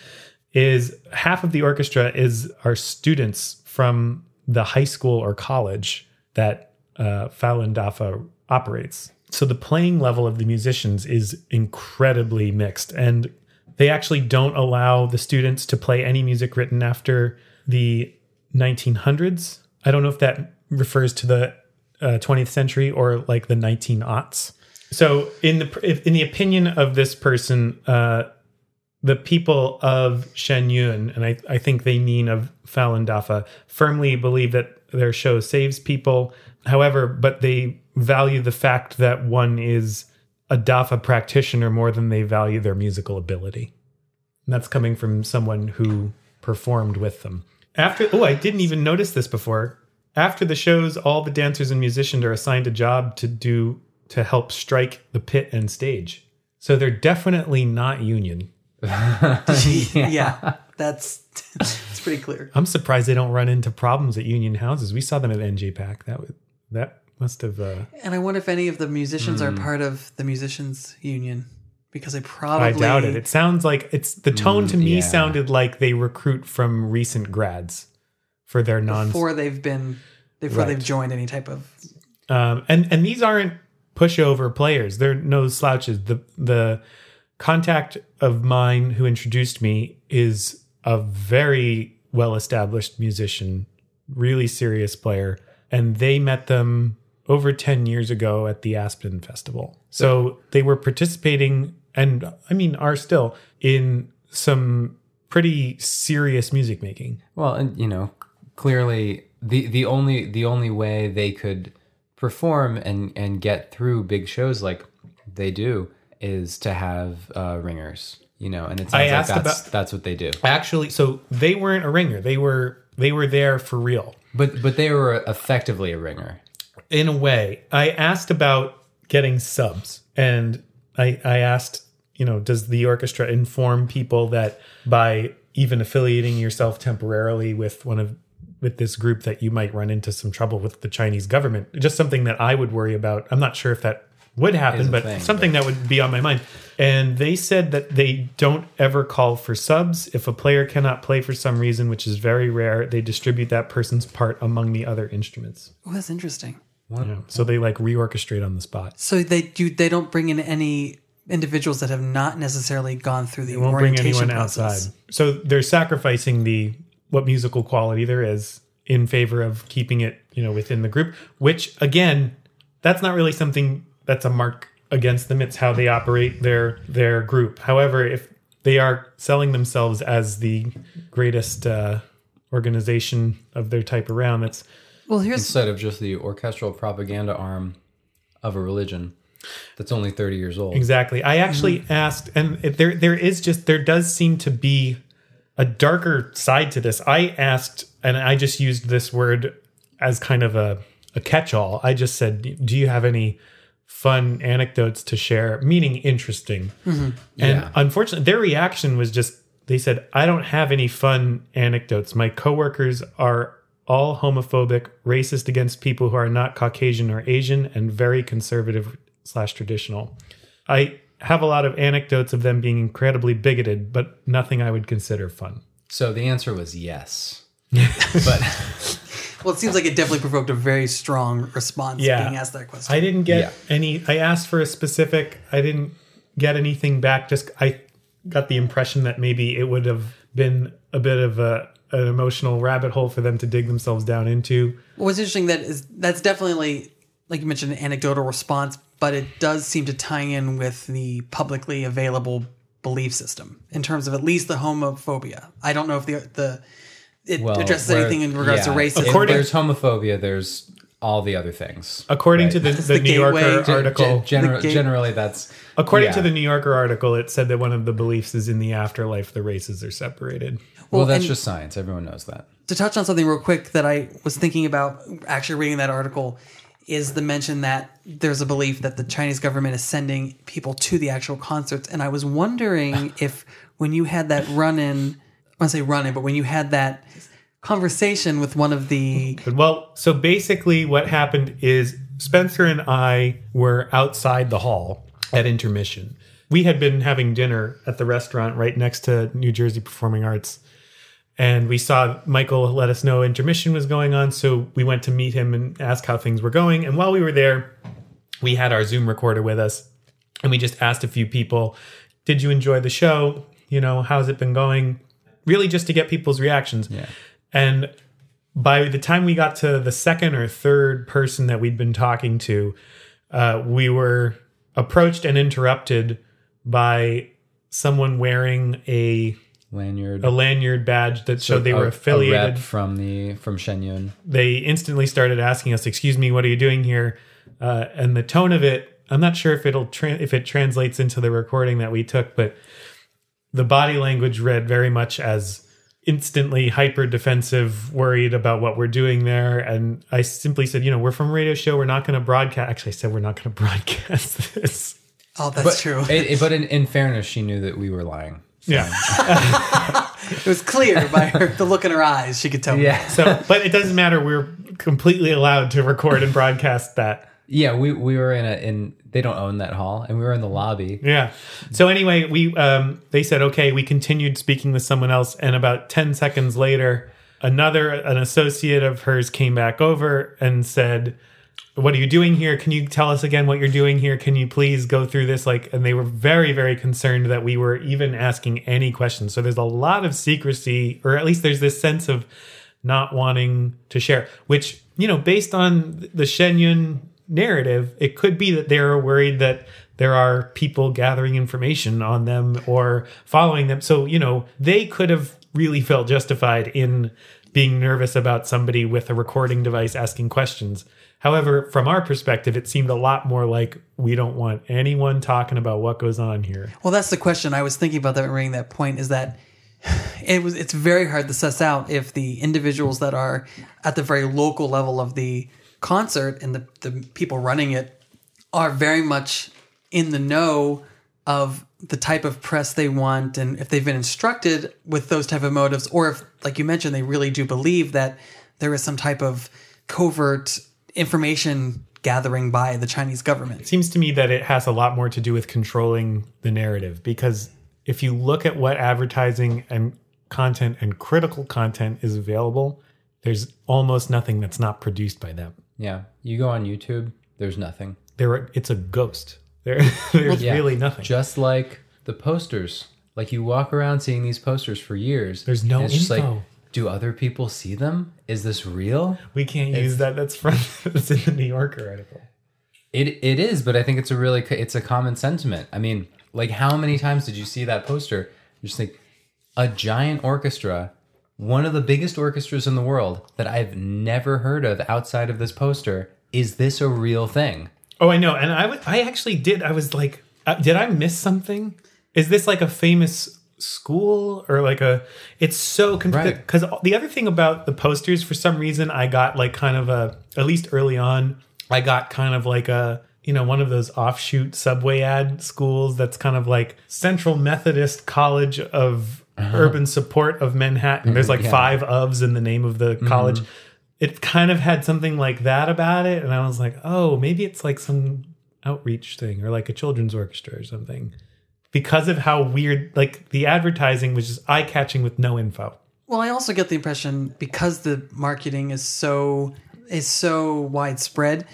is half of the orchestra is our students from the high school or college that uh, Falun Dafa operates. So the playing level of the musicians is incredibly mixed, and they actually don't allow the students to play any music written after the 1900s. I don't know if that refers to the uh, 20th century or like the 19 aughts. So, in the in the opinion of this person, uh, the people of Shenyun, and I, I think they mean of Falun Dafa, firmly believe that their show saves people. However, but they value the fact that one is a Dafa practitioner more than they value their musical ability. And that's coming from someone who performed with them. After, oh, I didn't even notice this before. After the shows, all the dancers and musicians are assigned a job to do to help strike the pit and stage. So they're definitely not union. yeah. that's it's pretty clear. I'm surprised they don't run into problems at union houses. We saw them at NJPAC. That would that must have. Uh, And I wonder if any of the musicians are part of the musicians union because I probably I doubt it. It sounds like it's the tone to me yeah. sounded like they recruit from recent grads for their non. before they've been before Right. they've joined any type of Um, and and these aren't pushover players. They're no slouches. The the contact of mine who introduced me is a very well established musician, really serious player, and they met them over 10 years ago at the Aspen Festival. So they were participating and I mean are still in some pretty serious music making. Well, and you know, clearly the the only the only way they could perform and and get through big shows like they do is to have uh, ringers. You know, and it sounds like that's about- that's what they do. Actually, so they weren't a ringer. They were they were there for real. But but they were effectively a ringer. in a way i asked about getting subs and i i asked you know does the orchestra inform people that by even affiliating yourself temporarily with one of with this group that you might run into some trouble with the chinese government? Just something that i would worry about. I'm not sure if that would happen but thing, something that would be on my mind. And they said that they don't ever call for subs. If a player cannot play for some reason which is very rare they distribute that person's part among the other instruments. Oh, that's interesting. Yeah. So they like reorchestrate on the spot. So they do they don't bring in any individuals that have not necessarily gone through the They won't bring orientation anyone process. outside. So they're sacrificing the what musical quality there is in favor of keeping it, you know, within the group, which again, that's not really something that's a mark against them. It's how they operate their their group. However, if they are selling themselves as the greatest uh, organization of their type around, that's Well, here's Instead of just the orchestral propaganda arm of a religion that's only 30 years old. Exactly. I actually mm. asked, and there there is just there does seem to be a darker side to this. I asked, and I just used this word as kind of a a catch-all. I just said, "Do you have any fun anecdotes to share?" Meaning interesting. Mm-hmm. And Yeah. unfortunately, their reaction was just they said, "I don't have any fun anecdotes. My coworkers are." All homophobic, racist against people who are not Caucasian or Asian, and very conservative slash traditional. I have a lot of anecdotes of them being incredibly bigoted, but nothing I would consider fun. So the answer was yes. but well, it seems like it definitely provoked a very strong response Yeah. being asked that question. I didn't get Yeah. any. I asked for a specific. I didn't get anything back. Just I got the impression that maybe it would have been a bit of a an emotional rabbit hole for them to dig themselves down into. What's interesting that is that's definitely like you mentioned an anecdotal response, but it does seem to tie in with the publicly available belief system in terms of at least the homophobia. I don't know if the the it well, addresses where- anything in regards yeah, to racism. If According- there's homophobia, there's all the other things. According to the, the, the New Yorker gateway. Gen- article, Gen- gener- The generally, that's according yeah. to the New Yorker article, it said that one of the beliefs is in the afterlife the races are separated. Well, Well, that's just science. Everyone knows that. to touch on something real quick that I was thinking about actually reading that article is the mention that there's a belief that the Chinese government is sending people to the actual concerts. And I was wondering if when you had that run in, I want to say run in, but when you had that conversation with one of the But, well, so basically, what happened is Spencer and I were outside the hall at intermission. We had been having dinner at the restaurant right next to New Jersey Performing Arts. And we saw Michael let us know intermission was going on. So we went to meet him and ask how things were going. And while we were there, we had our Zoom recorder with us. And we just asked a few people, Did you enjoy the show? You know, how's it been going? Really, just to get people's reactions. Yeah. And by the time we got to the second or third person that we'd been talking to, uh, we were approached and interrupted by someone wearing a Lanyard. a lanyard badge that showed they A- were a affiliated. rep from the from Shenyun. They instantly started asking us, "Excuse me, what are you doing here?" Uh, and the tone of it, I'm not sure if it'll tra- if it translates into the recording that we took, but the body language read very much as instantly hyper defensive, worried about what we're doing there. And I simply said, you know, we're from a radio show. We're not going to broadcast. Actually, I said we're not going to broadcast this. Oh, that's But, true. it- it- but in, in fairness, she knew that we were lying. Yeah. It was clear by her the look in her eyes. She could tell. me. So, but it doesn't matter. We're completely allowed to record and broadcast that. Yeah, we we were in a in they don't own that hall, and we were in the lobby. Yeah. So anyway, we um they said okay, we continued speaking with someone else and about 10 seconds later another an associate of hers came back over and said what are you doing here? Can you tell us again what you're doing here? Can you please go through this like and they were very very concerned that we were even asking any questions. So there's a lot of secrecy or at least there's this sense of not wanting to share, which, you know, based on the Shenyun narrative, it could be that they're worried that there are people gathering information on them or following them. So, you know, they could have really felt justified in being nervous about somebody with a recording device asking questions. However, from our perspective, it seemed a lot more like we don't want anyone talking about what goes on here. Well, that's the question. I was thinking about that reading that point. Is that it was? It's very hard to suss out if the individuals that are at the very local level of the concert and the the people running it are very much in the know of the type of press they want and if they've been instructed with those type of motives or if like you mentioned they really do believe that there is some type of covert information gathering by the Chinese government. seems to me that it has a lot more to do with controlling the narrative because if you look at what advertising and content and critical content is available, there's almost nothing that's not produced by them. Yeah, you go on YouTube, there's nothing. There, are- it's a ghost. There, there's Yeah, really nothing. Just like the posters, like you walk around seeing these posters for years. There's no and it's just like, info. Do other people see them? Is this real? we can't use that. That's from that's in the New Yorker article. It it is, but I think it's a really it's a common sentiment. I mean, like how many times did you see that poster? You just think a giant orchestra, one of the biggest orchestras in the world that I've never heard of outside of this poster. Is this a real thing? Oh, I know. And I w- I actually did. I was like, uh, did I miss something? Is this like a famous school or like a? It's so Right. because the other thing about the posters, for some reason, I got like kind of a at least early on, I got kind of like a you know one of those offshoot subway ad schools that's kind of like Central Methodist College of uh-huh. Urban Support of Manhattan. There's mm-hmm. like yeah. five ofs in the name of the mm-hmm. college it kind of had something like that about it and i was like oh maybe it's like some outreach thing or like a children's orchestra or something because of how weird like the advertising was just eye-catching with no info. Well, I also get the impression because the marketing is so is so widespread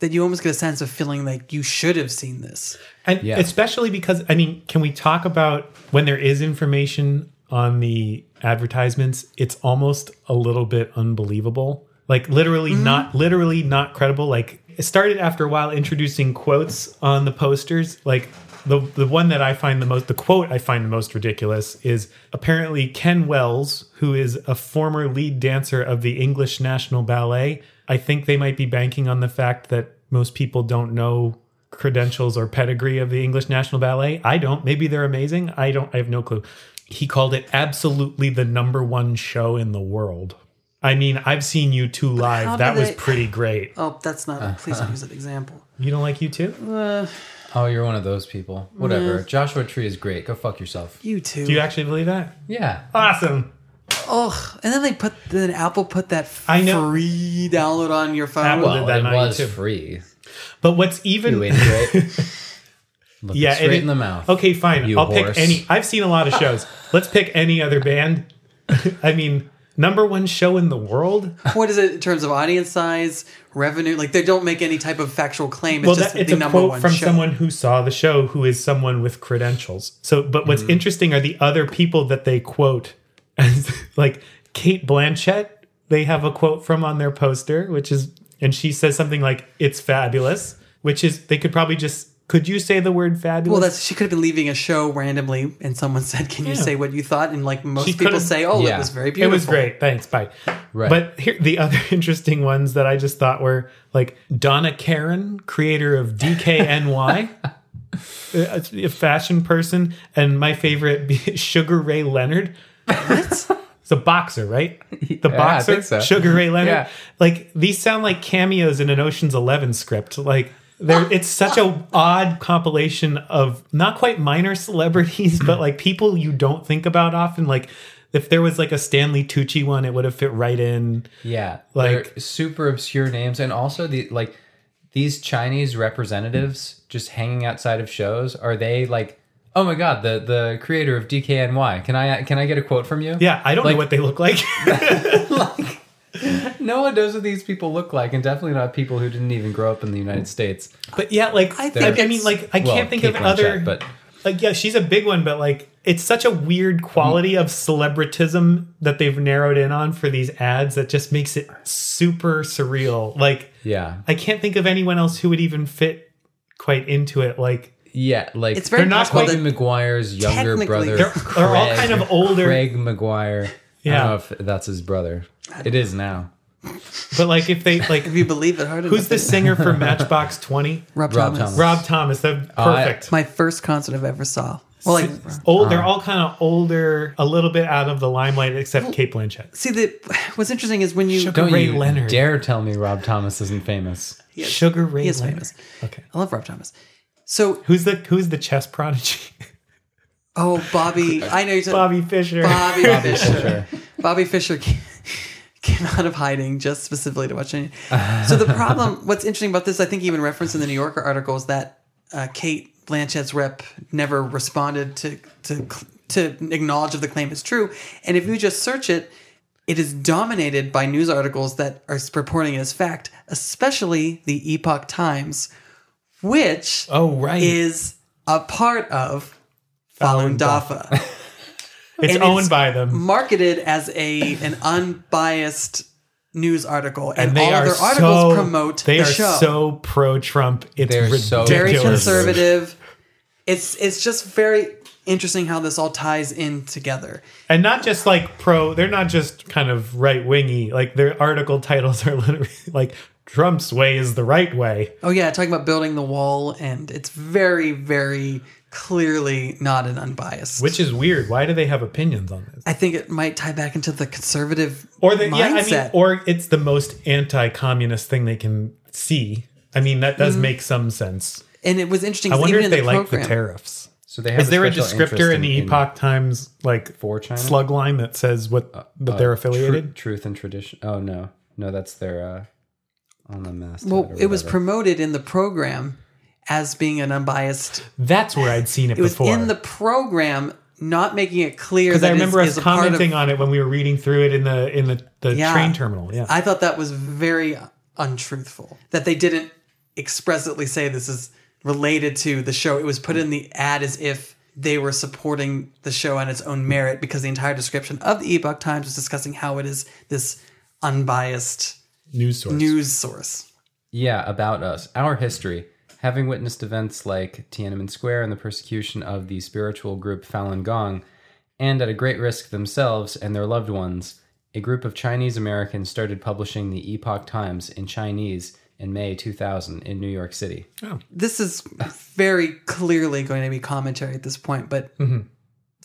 that you almost get a sense of feeling like you should have seen this. and Yeah. especially because i mean can we talk about when there is information on the advertisements it's almost a little bit unbelievable. Like literally mm-hmm. not literally not credible. Like it started after a while introducing quotes on the posters. Like the the one that I find the most the quote I find the most ridiculous is apparently Kenn Wells who is a former lead dancer of the English National Ballet I think they might be banking on the fact that most people don't know credentials or pedigree of the English National Ballet. I don't. Maybe they're amazing. I don't. I have no clue. He called it absolutely the number one show in the world. I mean, I've seen U2 live. That was pretty great. Oh, that's not. Please don't use an example. You don't like U2? Uh, Oh, you're one of those people. Whatever. Joshua Tree is great. Go fuck yourself. You too. Do you actually believe that? Yeah. Awesome. oh, and then they put then Apple put that I know. free download on your phone. Apple Well, did that it on was YouTube. free. But what's even You idiot. Look yeah, yeah, straight it- in the mouth. Okay, fine. You I'll horse. pick any. I've seen a lot of shows. Let's pick any other band. I mean, number one show in the world. what is it in terms of audience size, revenue? Like they don't make any type of factual claim. It's well, just that, it's the a number quote one from show. someone who saw the show, who is someone with credentials. So, but what's mm. interesting are the other people that they quote as like Cate Blanchett. They have a quote from on their poster, which is, and she says something like, "It's fabulous," which is they could probably just. Could you say the word fabulous? Well, that's she could have been leaving a show randomly, and someone said, "Can you say what you thought?" And like most She people say, "Oh, Yeah. it was very beautiful. It was great. Thanks. Bye. Right. But here, the other interesting ones that I just thought were like Donna Karan, creator of DKNY, a uh, a fashion person, and my favorite, Sugar Ray Leonard. What? It's a boxer, right? The Yeah, I boxer, think so. Sugar Ray Leonard. Yeah. Like these sound like cameos in an Ocean's Eleven script. Like they're, it's such a odd compilation of not quite minor celebrities, but like people you don't think about often. Like if there was like a Stanley Tucci one, it would have fit right in. Yeah, Like- super obscure names, and also the like these Chinese representatives just hanging outside of shows. Are they like, oh my god, the the creator of DKNY? Can I can I get a quote from you? Yeah, I don't Like- know what they look like. like no one knows what these people look like, and definitely not people who didn't even grow up in the United States. but yeah, like I I, think I mean, like I Well, can't think Kate of other. But like yeah, she's a big one, but like it's such a weird quality of celebritism that they've narrowed in on for these ads that just makes it super surreal. Like yeah, I can't think of anyone else who would even fit quite into it. Like yeah, like It's very They're not possible Tobey that Maguire's younger brother. They're- they're all kind of older. Craig Maguire. I Yeah. don't know if that's his brother. It is now. But like if they like if you believe it hard enough. who's the singer for Matchbox Twenty? Rob, Rob Thomas. Thomas. Rob Thomas. The Oh, uh, I- perfect. My first concert I've ever saw. Well, like Old, they're uh. all kind of older, a little bit out of the limelight, except Cate Blanchett. see the what's interesting is when you Sugar Don't Ray you Leonard. dare tell me Rob Thomas isn't famous. He is- Sugar Ray he is Leonard. famous. Okay, I love Rob Thomas. So, who's the who's the chess prodigy? oh, Bobby, I know you're talking Bobby Fischer. Bobby, Fischer. Fischer. Bobby Fischer came, out of hiding just specifically to watch it. So the problem, what's interesting about this, I think even referenced in the New Yorker article, is that uh, Cate Blanchett's rep never responded to to to acknowledge if the claim is true. And if you just search it, it is dominated by news articles that are purporting it as fact, especially the Epoch Times, which Oh right, is a part of Falun Dafa it's and owned it's by them, marketed as a an unbiased news article, and, and they all are their articles so promote they the are show. so pro Trump. It's They're ridiculous. so very conservative. It's it's just very interesting how this all ties in together. and not just like pro. They're not just kind of right wingy. Like their article titles are literally like Trump's way is the right way. Oh yeah, talking about building the wall, and it's very very clearly not an unbiased. Which is weird. Why do they have opinions on this? I think it might tie back into the conservative Or the mindset. yeah, I mean, or it's the most anti-communist thing they can see. I mean, that does make some sense. and it was interesting. I wonder even if they the like the tariffs. So they have Is there a descriptor interest in the Epoch Times like for China? slug line that says what that they're Uh, affiliated? Tru- truth and tradition. Oh no, no, that's their uh, on the masthead. Well, or it was promoted in the program as being an unbiased That's where I'd seen it, It was before. in the program, not making it clear because I remember is, us is commenting of, on it when we were reading through it in the in the, the Yeah. train terminal. Yeah, I thought that was very untruthful. That they didn't expressly say this is related to the show. It was put in the ad as if they were supporting the show on its own merit because the entire description of the Epoch Times was discussing how it is this unbiased news source. news source. Yeah, about us, our history. Having witnessed events like Tiananmen Square and the persecution of the spiritual group Falun Gong, and at a great risk themselves and their loved ones, a group of Chinese Americans started publishing the Epoch Times in Chinese in May 2000 in New York City. Oh. this is very clearly going to be commentary at this point, but mm-hmm.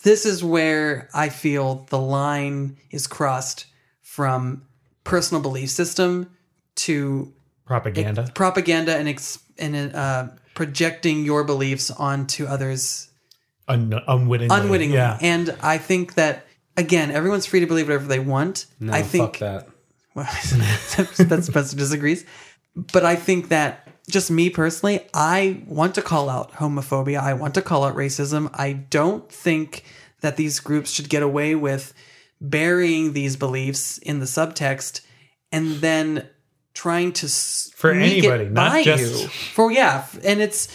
this is where I feel the line is crossed from personal belief system to propaganda. propaganda and ex- and uh, projecting your beliefs onto others Un- unwittingly. unwittingly. Yeah. And I think that again, everyone's free to believe whatever they want. No, I think fuck that. well, that's Spencer disagrees. But I think that just me personally, I want to call out homophobia. I want to call out racism. I don't think that these groups should get away with burying these beliefs in the subtext and then trying to For anybody, it not just- you. for yeah and it's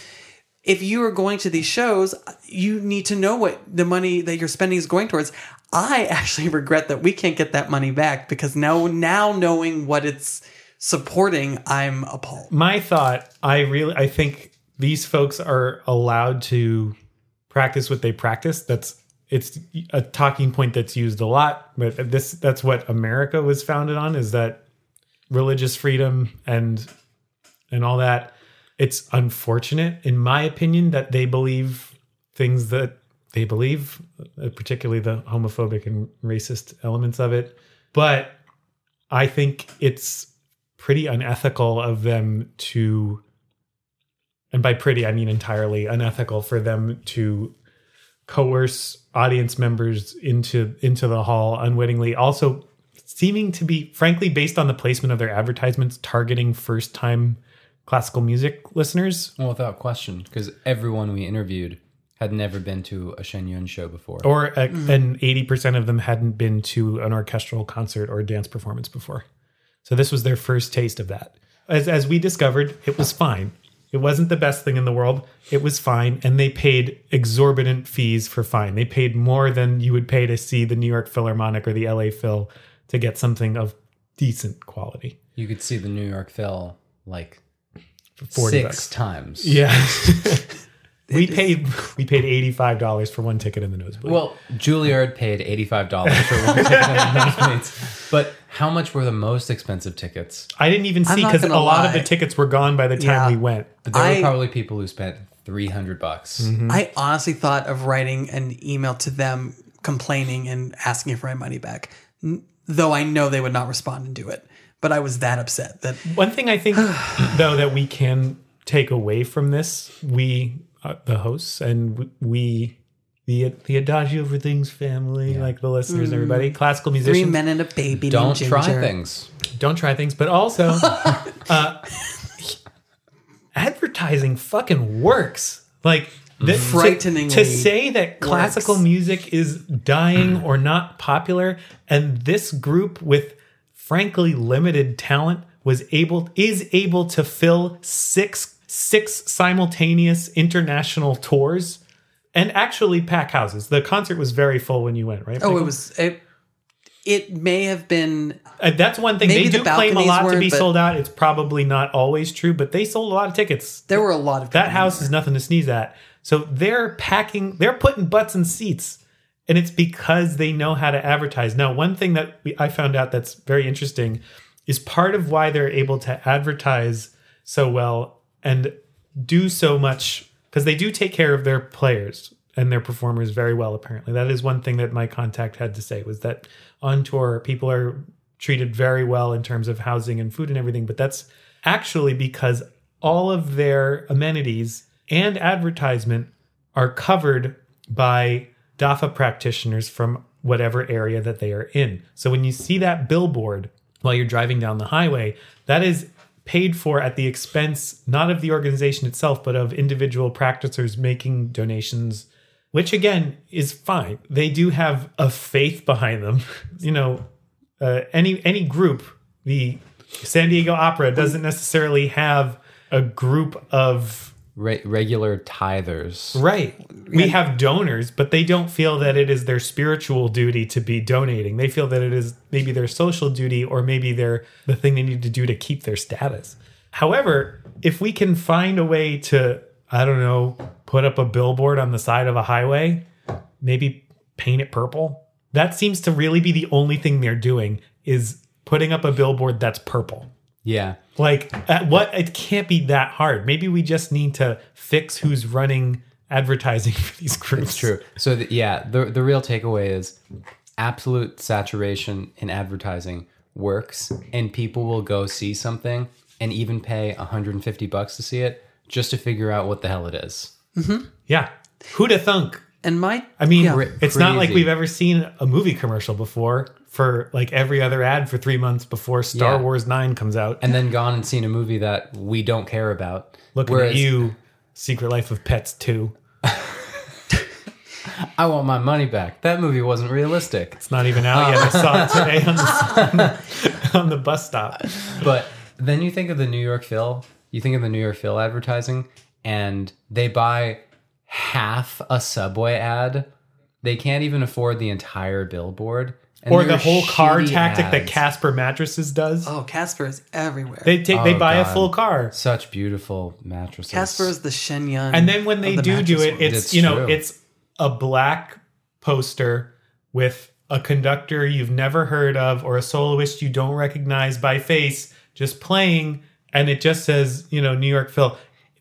if you are going to these shows you need to know what the money that you're spending is going towards. I actually regret that we can't get that money back because now now knowing what it's supporting i'm appalled. My thought i really i think these folks are allowed to practice what they practice. That's it's a talking point that's used a lot but this that's what america was founded on is that religious freedom and and all that it's unfortunate in my opinion that they believe things that they believe uh, particularly the homophobic and racist elements of it. But i think it's pretty unethical of them to and by pretty i mean entirely unethical for them to coerce audience members into into the hall unwittingly. Also seeming to be frankly based on the placement of their advertisements targeting first time classical music listeners? Well, without question, because everyone we interviewed had never been to a Shen Yun show before. or a, and 80% of them hadn't been to an orchestral concert or dance performance before. So this was their first taste of that. As, as we discovered it was fine. It wasn't the best thing in the world. It was fine and they paid exorbitant fees for fine. They paid more than you would pay to see the new york philharmonic or the la phil to get something of decent quality you could see the New York Phil like 40 six bucks. times. yeah we paid we paid $85 for one ticket in the nosebleed Well, Juilliard paid eighty-five dollars for one ticket in the nosebleeds. But how much were the most expensive tickets? I didn't even see because a gonna lot of the tickets were gone by the time Yeah. we went. But there I- were probably people who spent three hundred bucks. Mm-hmm. I honestly thought of writing an email to them complaining and asking for my money back, N- though I know they would not respond and do it. But I was that upset that One thing I think, though, that we can take away from this, we, uh, the hosts, and we, the the Adagio for Things family, like the listeners, and everybody, classical musicians, three men and a baby. Don't named try Ginger. things. don't try things, but also, uh, advertising fucking works. Like, the, to- Frighteningly to, say that classical works. music is dying or not popular, and this group with frankly limited talent was able is able to fill six six simultaneous international tours and actually pack houses. The concert was very full when you went, right? Oh, Michael? it was it. It may have been Uh, that's one thing they the do claim a lot to be sold out. It's probably not always true, but they sold a lot of tickets. there were a lot of That house there. is nothing to sneeze at. So they're packing, they're putting butts in seats, and it's because they know how to advertise. Now, one thing that we, I found out that's very interesting is part of why they're able to advertise so well and do so much because they do take care of their players and their performers very well. Apparently, that is one thing that my contact had to say was that on tour people are treated very well in terms of housing and food and everything. But that's actually because all of their amenities and advertisement are covered by DAFA practitioners from whatever area that they are in. So when you see that billboard while you're driving down the highway, that is paid for at the expense not of the organization itself, but of individual practitioners making donations, which again is fine. They do have a faith behind them. you know, uh, any any group, the San Diego Opera doesn't necessarily have a group of Re- regular tithers. Right. We have donors, but they don't feel that it is their spiritual duty to be donating. They feel that it is maybe their social duty or maybe their the thing they need to do to keep their status. However, if we can find a way to, I don't know, put up a billboard on the side of a highway, maybe paint it purple. That seems to really be the only thing they're doing is putting up a billboard that's purple. Yeah. Like, at what? It can't be that hard. Maybe we just need to fix who's running advertising for these groups. It's true. So the, yeah, the the real takeaway is absolute saturation in advertising works, and people will go see something and even pay 150 bucks to see it just to figure out what the hell it is. Mm-hmm. Yeah. Who'da thunk? and my I mean, Yeah. Cra- it's not like crazy. we've ever seen a movie commercial before for like every other ad for three months before Star Yeah. Wars 9 comes out. And then gone and seen a movie that we don't care about. Looking Whereas- at you, Secret Life of Pets 2. I want my money back. That movie wasn't realistic. It's not even out yet. I saw it today on the, on the bus stop. But then you think of the New York Phil, you think of the New York Phil advertising, and they buy half a subway ad. They can't even afford the entire billboard. And Or the whole car shitty tactic that. Casper Mattresses does. Oh, Casper is everywhere. They take they Oh, buy a full car. Such beautiful mattresses. Casper is the Shen Yun. And then when they the do do it, it's It's you know, true. it's a black poster with a conductor you've never heard of or a soloist you don't recognize by face just playing and it just says, you know, New York Phil.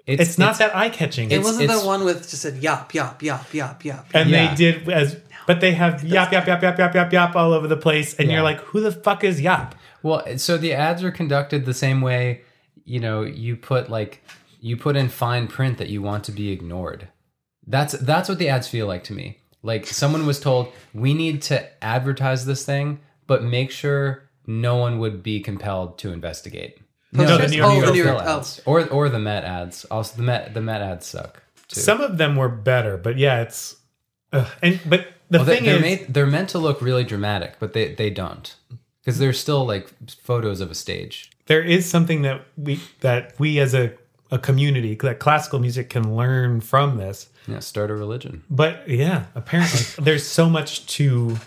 It's, not that eye catching. it wasn't it's- the one with just said yop yop yop yop yop. and Yeah. they did as but they have yap yap yap yap yap yap yap all over the place and Yeah. you're like, who the fuck is yap? Well, so the ads are conducted the same way, you know, you put like you put in fine print that you want to be ignored. That's that's what the ads feel like to me. Like someone was told, "We need to advertise this thing, but make sure no one would be compelled to investigate." No, the Posters? New York oh, the Phil New York. Phil Oh, ads. or or the Met ads. Also, the Met the Met ads suck. Too. Some of them were better, but yeah, it's uh, and but the Well, they, thing they're is made, they're meant to look really dramatic, but they they don't because they're still like photos of a stage. there is something that we that we as a a community that classical music can learn from this. Yeah, start a religion. But yeah, apparently there's so much to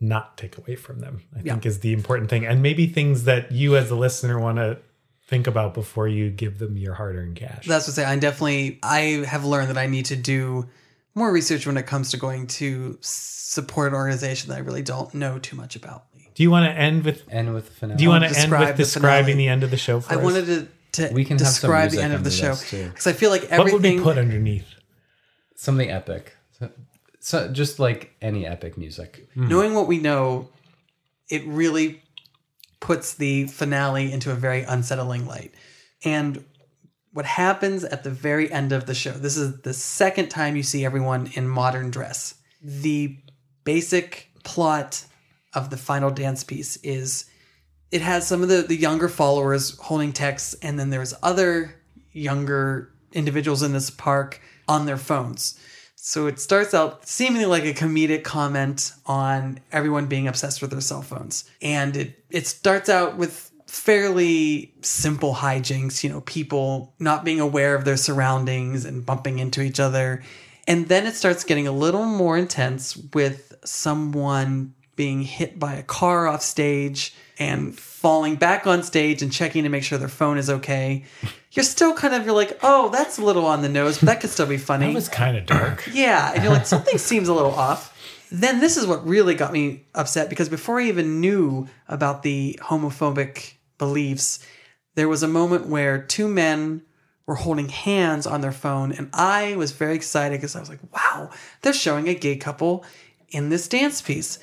not take away from them. I think is the important thing, and maybe things that you as a listener want to think about before you give them your hard-earned cash. that's what I say. I definitely I have learned that I need to do more research when it comes to going to support an organization that I really don't know too much about. Do you want to end with? end with the finale. Do you want to end with describing finale. the end of the show for I us? wanted to, to We can describe the end of the show because I feel like everything what would be put underneath? something epic. So, so just like any epic music. knowing what we know, it really puts the finale into a very unsettling light. And what happens at the very end of the show, this is the second time you see everyone in modern dress. The basic plot of the final dance piece is it has some of the, the younger followers holding texts, and then there's other younger individuals in this park on their phones. So it starts out seemingly like a comedic comment on everyone being obsessed with their cell phones. And it, it starts out with fairly simple hijinks, you know, people not being aware of their surroundings and bumping into each other. And then it starts getting a little more intense with someone being hit by a car off stage and falling back on stage and checking to make sure their phone is okay. You're still kind of you're like, oh, that's a little on the nose, but that could still be funny. That was kind of dark. Yeah, and you're like, something seems a little off. Then this is what really got me upset because before I even knew about the homophobic beliefs, there was a moment where two men were holding hands on their phone, and I was very excited because I was like, wow, they're showing a gay couple in this dance piece.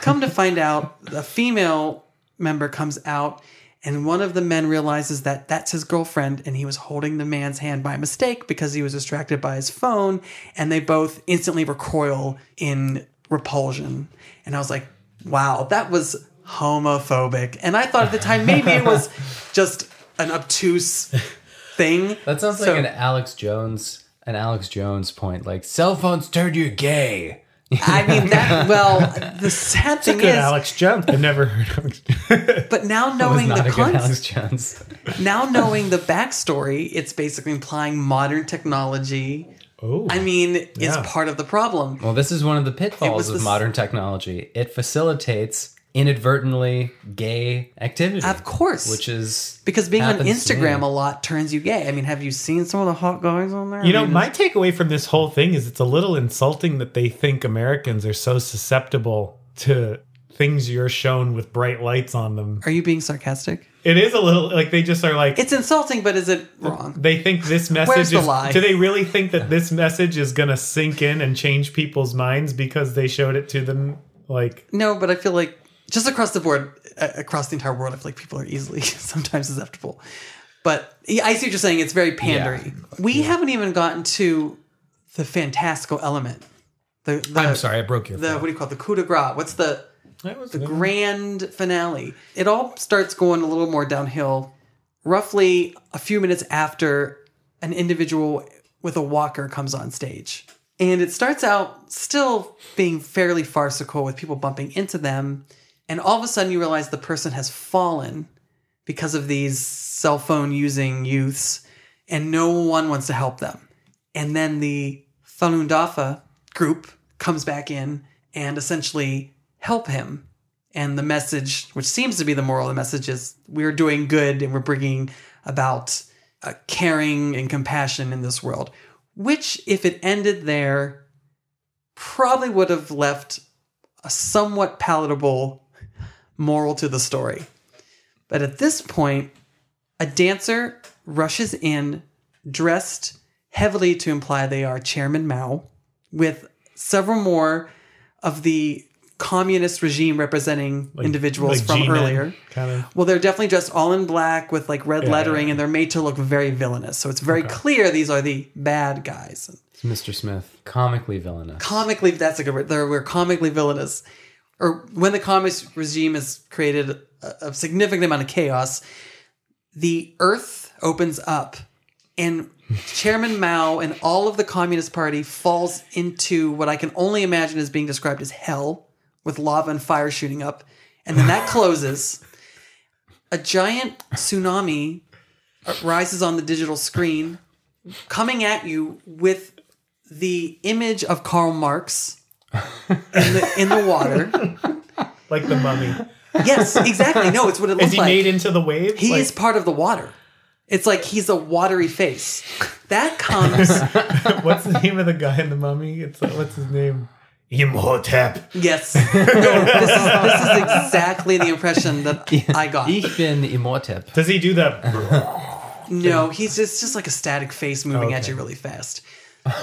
Come to find out, the female member comes out, and one of the men realizes that that's his girlfriend, and he was holding the man's hand by mistake because he was distracted by his phone, and they both instantly recoil in repulsion. And I was like, wow, that was homophobic. And I thought at the time maybe it was just an obtuse thing. That sounds So- like an Alex Jones an Alex Jones point. Like cell phones turned you gay. I mean that. Well, the sad thing Good is, Alex Jones. I've never heard Alex Jones. but now knowing the a context, now knowing the backstory, it's basically implying modern technology. Oh, I mean, is part of the problem. Well, this is one of the pitfalls of this- modern technology. It facilitates inadvertently gay activity. Of course. Which is Because being on happens Instagram me. a lot turns you gay. I mean, have you seen some of the hot guys on there? You I know, mean, my takeaway from this whole thing is it's a little insulting that they think Americans are so susceptible to things you're shown with bright lights on them. Are you being sarcastic? It is a little like they just are like It's insulting, but is it wrong? they think this message Where's the lie? do they really think that this message is going to sink in and change people's minds because they showed it to them like No, but I feel like just across the board, across the entire world, I feel like people are easily sometimes susceptible. But yeah, I see what you're saying. It's very pandery. We haven't even gotten to the fantastical element. The, the I'm sorry I broke your The what do you call it? The coup de grace? What's the the good. grand finale? It all starts going a little more downhill. Roughly a few minutes after an individual with a walker comes on stage, And it starts out still being fairly farcical with people bumping into them. And all of a sudden, you realize the person has fallen because of these cell phone using youths, and no one wants to help them. And then the Falun Dafa group comes back in and essentially help him. And the message, which seems to be the moral of the message, is we're doing good and we're bringing about uh, caring and compassion in this world. Which, if it ended there, probably would have left a somewhat palatable moral to the story. But at this point, a dancer rushes in dressed heavily to imply they are Chairman Mao, with several more of the communist regime representing individuals like from G-men, earlier. kind of. Well, they're definitely dressed all in black with like red Yeah, lettering, yeah. and they're made to look very villainous. So it's very clear these are the bad guys. It's Mr. Smith, comically villainous. Comically, that's a good word. They're, we're comically villainous. Or when the communist regime has created a, a significant amount of chaos, the earth opens up and Chairman Mao and all of the Communist Party falls into what I can only imagine as being described as hell with lava and fire shooting up. And then that closes. A giant tsunami rises on the digital screen, coming at you with the image of Karl Marx in the, in the water. Like the mummy. Yes, exactly. No, it's what it looks like. Is he like. made into the waves? He Like- is part of the water. It's like he's a watery face. That comes, What's the name of the guy in the mummy? It's like, what's his name? Imhotep. yes. No, this is this is exactly the impression that I got. Ich bin Imhotep. Does he do that? No, he's just just like a static face moving at Okay. you really fast.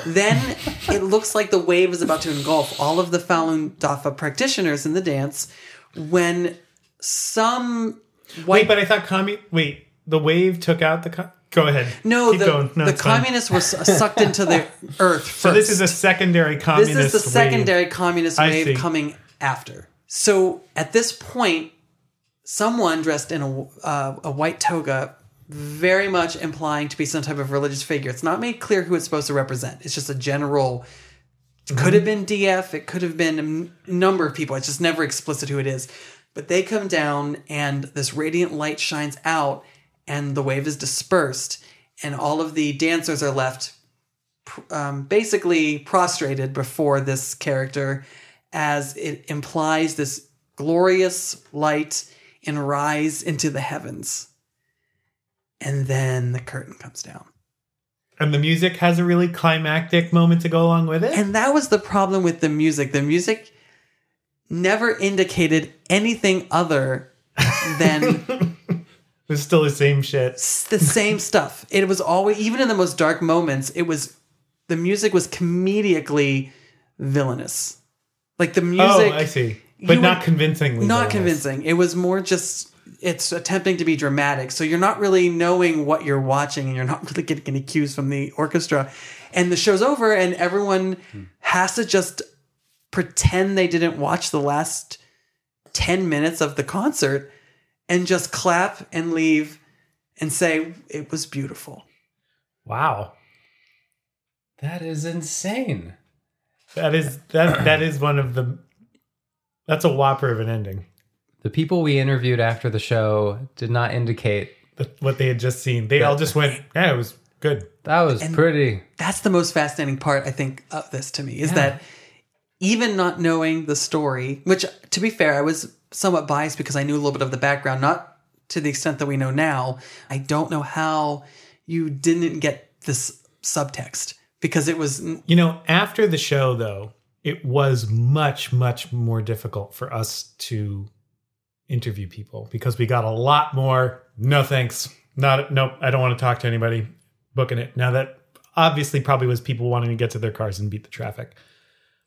Then it looks like the wave is about to engulf all of the Falun Dafa practitioners in the dance when some Wait, but I thought commu. Wait, the wave took out the. Go ahead. no Keep the, going. No, the it's fine. communists were sucked into the earth first. So this is a secondary communist. this is the wave. secondary communist wave coming after. So at this point, someone dressed in a, uh, a white toga, very much implying to be some type of religious figure. It's not made clear who it's supposed to represent. It's just a general. Could have been DF. It could have been a m- number of people. It's just never explicit who it is. But they come down, and this radiant light shines out, and the wave is dispersed, and all of the dancers are left um, basically prostrated before this character as it implies this glorious light and rise into the heavens. And then the curtain comes down. And the music has a really climactic moment to go along with it. And that was the problem with the music. The music never indicated anything other than It was still the same shit. the same stuff. It was always, even in the most dark moments, it was, the music was comedically villainous. Like the oh, music. oh, I see. But not would- convincingly. not villainous. convincing. It was more just it's attempting to be dramatic. So you're not really knowing what you're watching and you're not really getting any cues from the orchestra. And the show's over and everyone has to just pretend they didn't watch the last 10 minutes of the concert and just clap and leave and say it was beautiful. Wow. That is insane. That is that that is one of the that's a whopper of an ending. The people we interviewed after the show did not indicate The- What they had just seen. They all just went, yeah, it was good. that was pretty. that's the most fascinating part I think of this to me is that even not knowing the story, which to be fair, I was somewhat biased because I knew a little bit of the background, not to the extent that we know now. I don't know how you didn't get this subtext because it was You know, after the show though, it was much, much more difficult for us to interview people because we got a lot more no thanks. Not nope, I don't want to talk to anybody. Booking it. Now that obviously probably was people wanting to get to their cars and beat the traffic.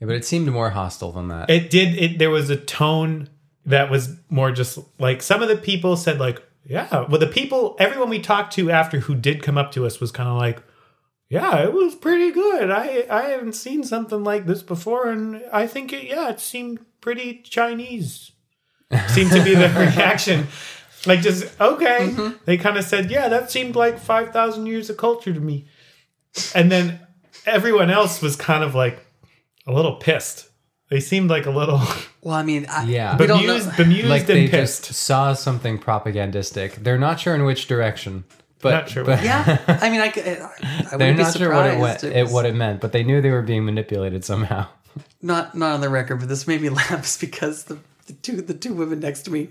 Yeah, but it seemed more hostile than that. It did it there was a tone that was more just like some of the people said like, yeah, well the people everyone we talked to after who did come up to us was kind of like yeah, it was pretty good. I I haven't seen something like this before, and I think it yeah, it seemed pretty Chinese. Seemed to be the reaction, like just okay. Mm-hmm. They kind of said yeah, that seemed like five thousand years of culture to me, and then everyone else was kind of like a little pissed. They seemed like a little Well, I mean, I, Yeah. bemused, bemused like they and pissed. just saw something propagandistic. They're not sure in which direction, but, Not sure but Yeah, I mean, I. they're wouldn't be not sure what it, went, It it, what it meant. But they knew they were being manipulated somehow. not not on the record, but this made me laugh because the, the two the two women next to me,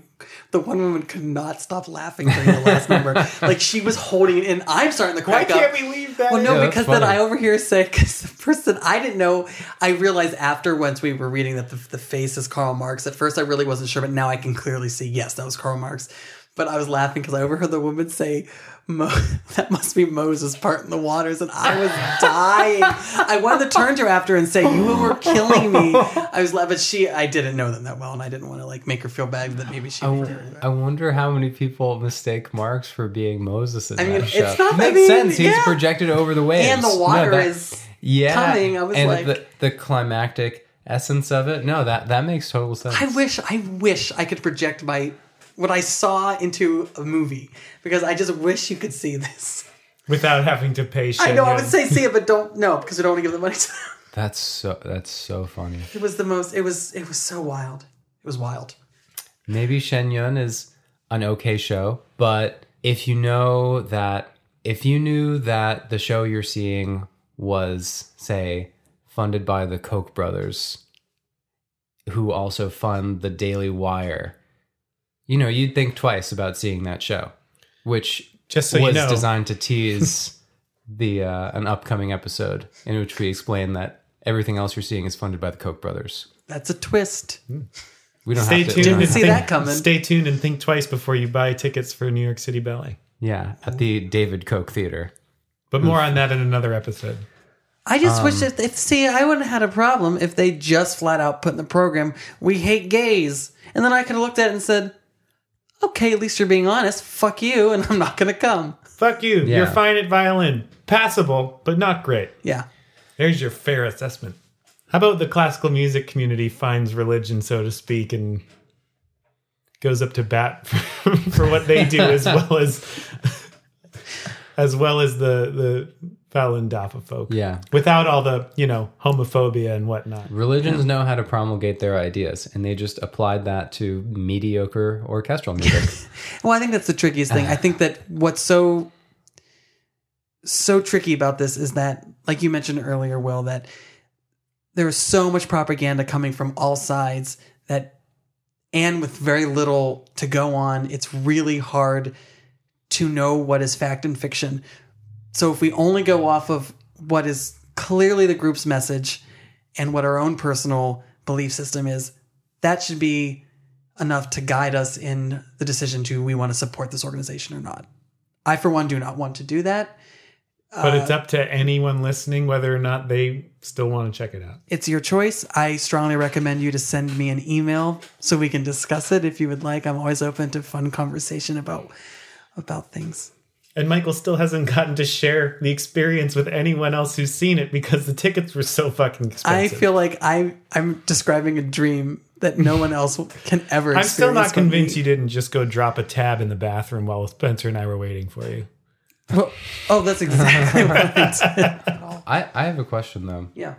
the one woman could not stop laughing during the last number. Like she was holding it, and I'm starting to Why crack up. can't we leave that? Well, in? no, Yeah, because then. I overhear say because the person I didn't know. I realized after once we were reading that the, the face is Karl Marx. At first, I really wasn't sure, but now I can clearly see yes, that was Karl Marx. But I was laughing because I overheard the woman say, Mo- "That must be Moses part in the waters," and I was dying. I wanted to turn to her after and say, "You were killing me." I was but she, I didn't know them that well, and I didn't want to like make her feel bad that maybe she. I, didn't w- hear it. I wonder how many people mistake Marx for being Moses in I mean, that show. it's not- I Makes mean, sense. He's yeah. projected over the waves, and the No, water that- is yeah, coming. I was and like- the, the climactic essence of it. No, that that makes total sense. I wish I wish I could project my what I saw into a movie because I just wish you could see this. without having to pay. I know I would say see it, but don't no because we don't want to give the money to them. That's so that's so funny. It was the most. It was it was so wild. It was wild. Maybe Shen Yun is an okay show, but if you know that if you knew that the show you're seeing was say funded by the Koch brothers who also fund the Daily Wire, you know, you'd think twice about seeing that show, which Just so you was know. designed to tease the uh, an upcoming episode in which we explain that everything else you're seeing is funded by the Koch brothers. That's a twist. We don't Stay have to. tuned. we don't and see think, that coming. Stay tuned and think twice before you buy tickets for New York City Ballet. Yeah, at the David Koch Theater. But more on that in another episode. I just wish that if see I wouldn't have had a problem if they just flat out put in the program we hate gays and then I could have looked at it and said, okay, at least you're being honest. Fuck you, and I'm not gonna come. Fuck you. Yeah. You're fine at violin. Passable, but not great. Yeah. There's your fair assessment. How about the classical music community finds religion, so to speak, and goes up to bat for, for what they do as well as as well as the the Falun Dafa folk. Yeah. Without all the, you know, homophobia and whatnot. Religions know how to promulgate their ideas, and they just applied that to mediocre orchestral music. Well, I think that's the trickiest thing. I think that what's so so tricky about this is that, like you mentioned earlier, Will, that there is so much propaganda coming from all sides that, and with very little to go on, it's really hard to know what is fact and fiction. So if we only go off of what is clearly the group's message and what our own personal belief system is, that should be enough to guide us in the decision to we want to support this organization or not. I, for one, do not want to do that. But it's uh, up to anyone listening whether or not they still want to check it out. It's your choice. I strongly recommend you to send me an email so we can discuss it if you would like. I'm always open to fun conversation about about things. And Michael still hasn't gotten to share the experience with anyone else who's seen it because the tickets were so fucking expensive. I feel like I I'm describing a dream that no one else can ever. I'm still not convinced me. you didn't just go drop a tab in the bathroom while Spencer and I were waiting for you. Well, oh, that's exactly right. I, I have a question though. Yeah.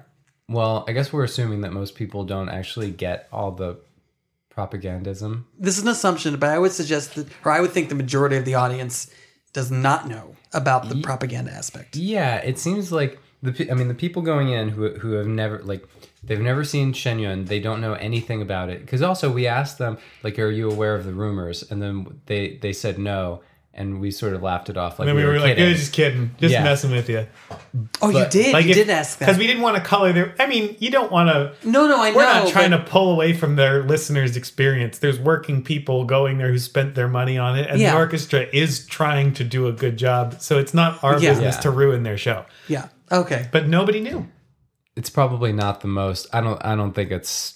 Well, I guess we're assuming that most people don't actually get all the propagandism. This is an assumption, but I would suggest that, or I would think the majority of the audience does not know about the propaganda aspect. Yeah, it seems like the I mean the people going in who who have never like they've never seen Shen Yun, they don't know anything about it. Because also we asked them like, "Are you aware of the rumors?" And then they they said no, and we sort of laughed it off like And then we were, like, kidding. "Yeah, just kidding, just Yeah. messing with you. Oh, But, you did. Like you if- did ask that. because we didn't want to color their. I mean, you don't want to. no, no, I know. We're not trying but- to pull away from their listeners' experience. There's working people going there who spent their money on it, and Yeah. the orchestra is trying to do a good job. So it's not our Yeah. business Yeah. to ruin their show. Yeah. Okay. But nobody knew. it's probably not the most I don't I don't think it's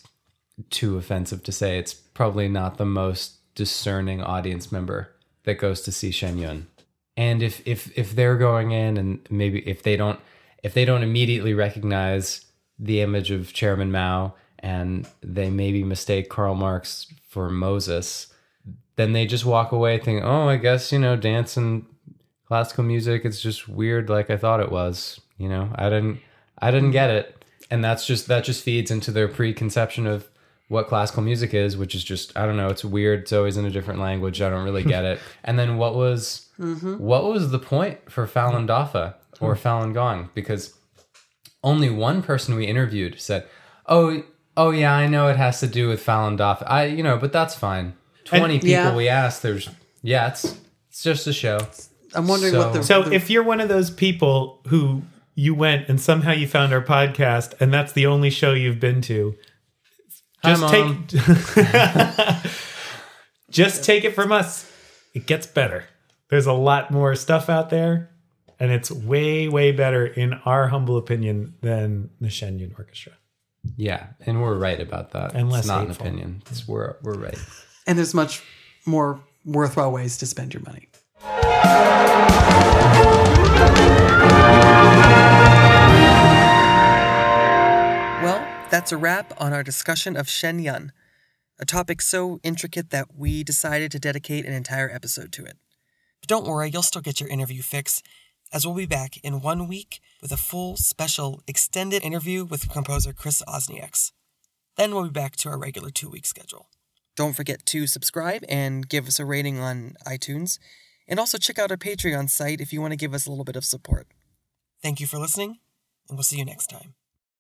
too offensive to say it's probably not the most discerning audience member that goes to see Shen Yun. And if if if they're going in and maybe if they don't if they don't immediately recognize the image of Chairman Mao and they maybe mistake Karl Marx for Moses, then they just walk away thinking, "Oh, I guess, you know, dance and classical music it's just weird like I thought it was." You know, I didn't I didn't get it, and that's just that just feeds into their preconception of what classical music is, which is just I don't know. It's weird. It's always in a different language. I don't really get it. And then what was mm-hmm. what was the point for Falun Dafa or mm-hmm. Falun Gong? Because only one person we interviewed said, "Oh, oh yeah, I know it has to do with Falun Dafa. I, you know, but that's fine." Twenty people Yeah. we asked. There's yeah, it's it's just a show. I'm wondering So- what the So the- if you're one of those people who you went and somehow you found our podcast and that's the only show you've been to, Hi, just Mom. take just take it from us. It gets better. There's a lot more stuff out there, and it's way, way better in our humble opinion than the Shen Yun Orchestra. Yeah, and we're right about that. And less it's not hateful. an opinion. It's, we're we're right. and there's much more worthwhile ways to spend your money. That's a wrap on our discussion of Shen Yun, a topic so intricate that we decided to dedicate an entire episode to it. But don't worry, you'll still get your interview fix, as we'll be back in one week with a full, special, extended interview with composer Chris Osniaks. Then we'll be back to our regular two week schedule. Don't forget to subscribe and give us a rating on iTunes, and also check out our Patreon site if you want to give us a little bit of support. Thank you for listening, and we'll see you next time.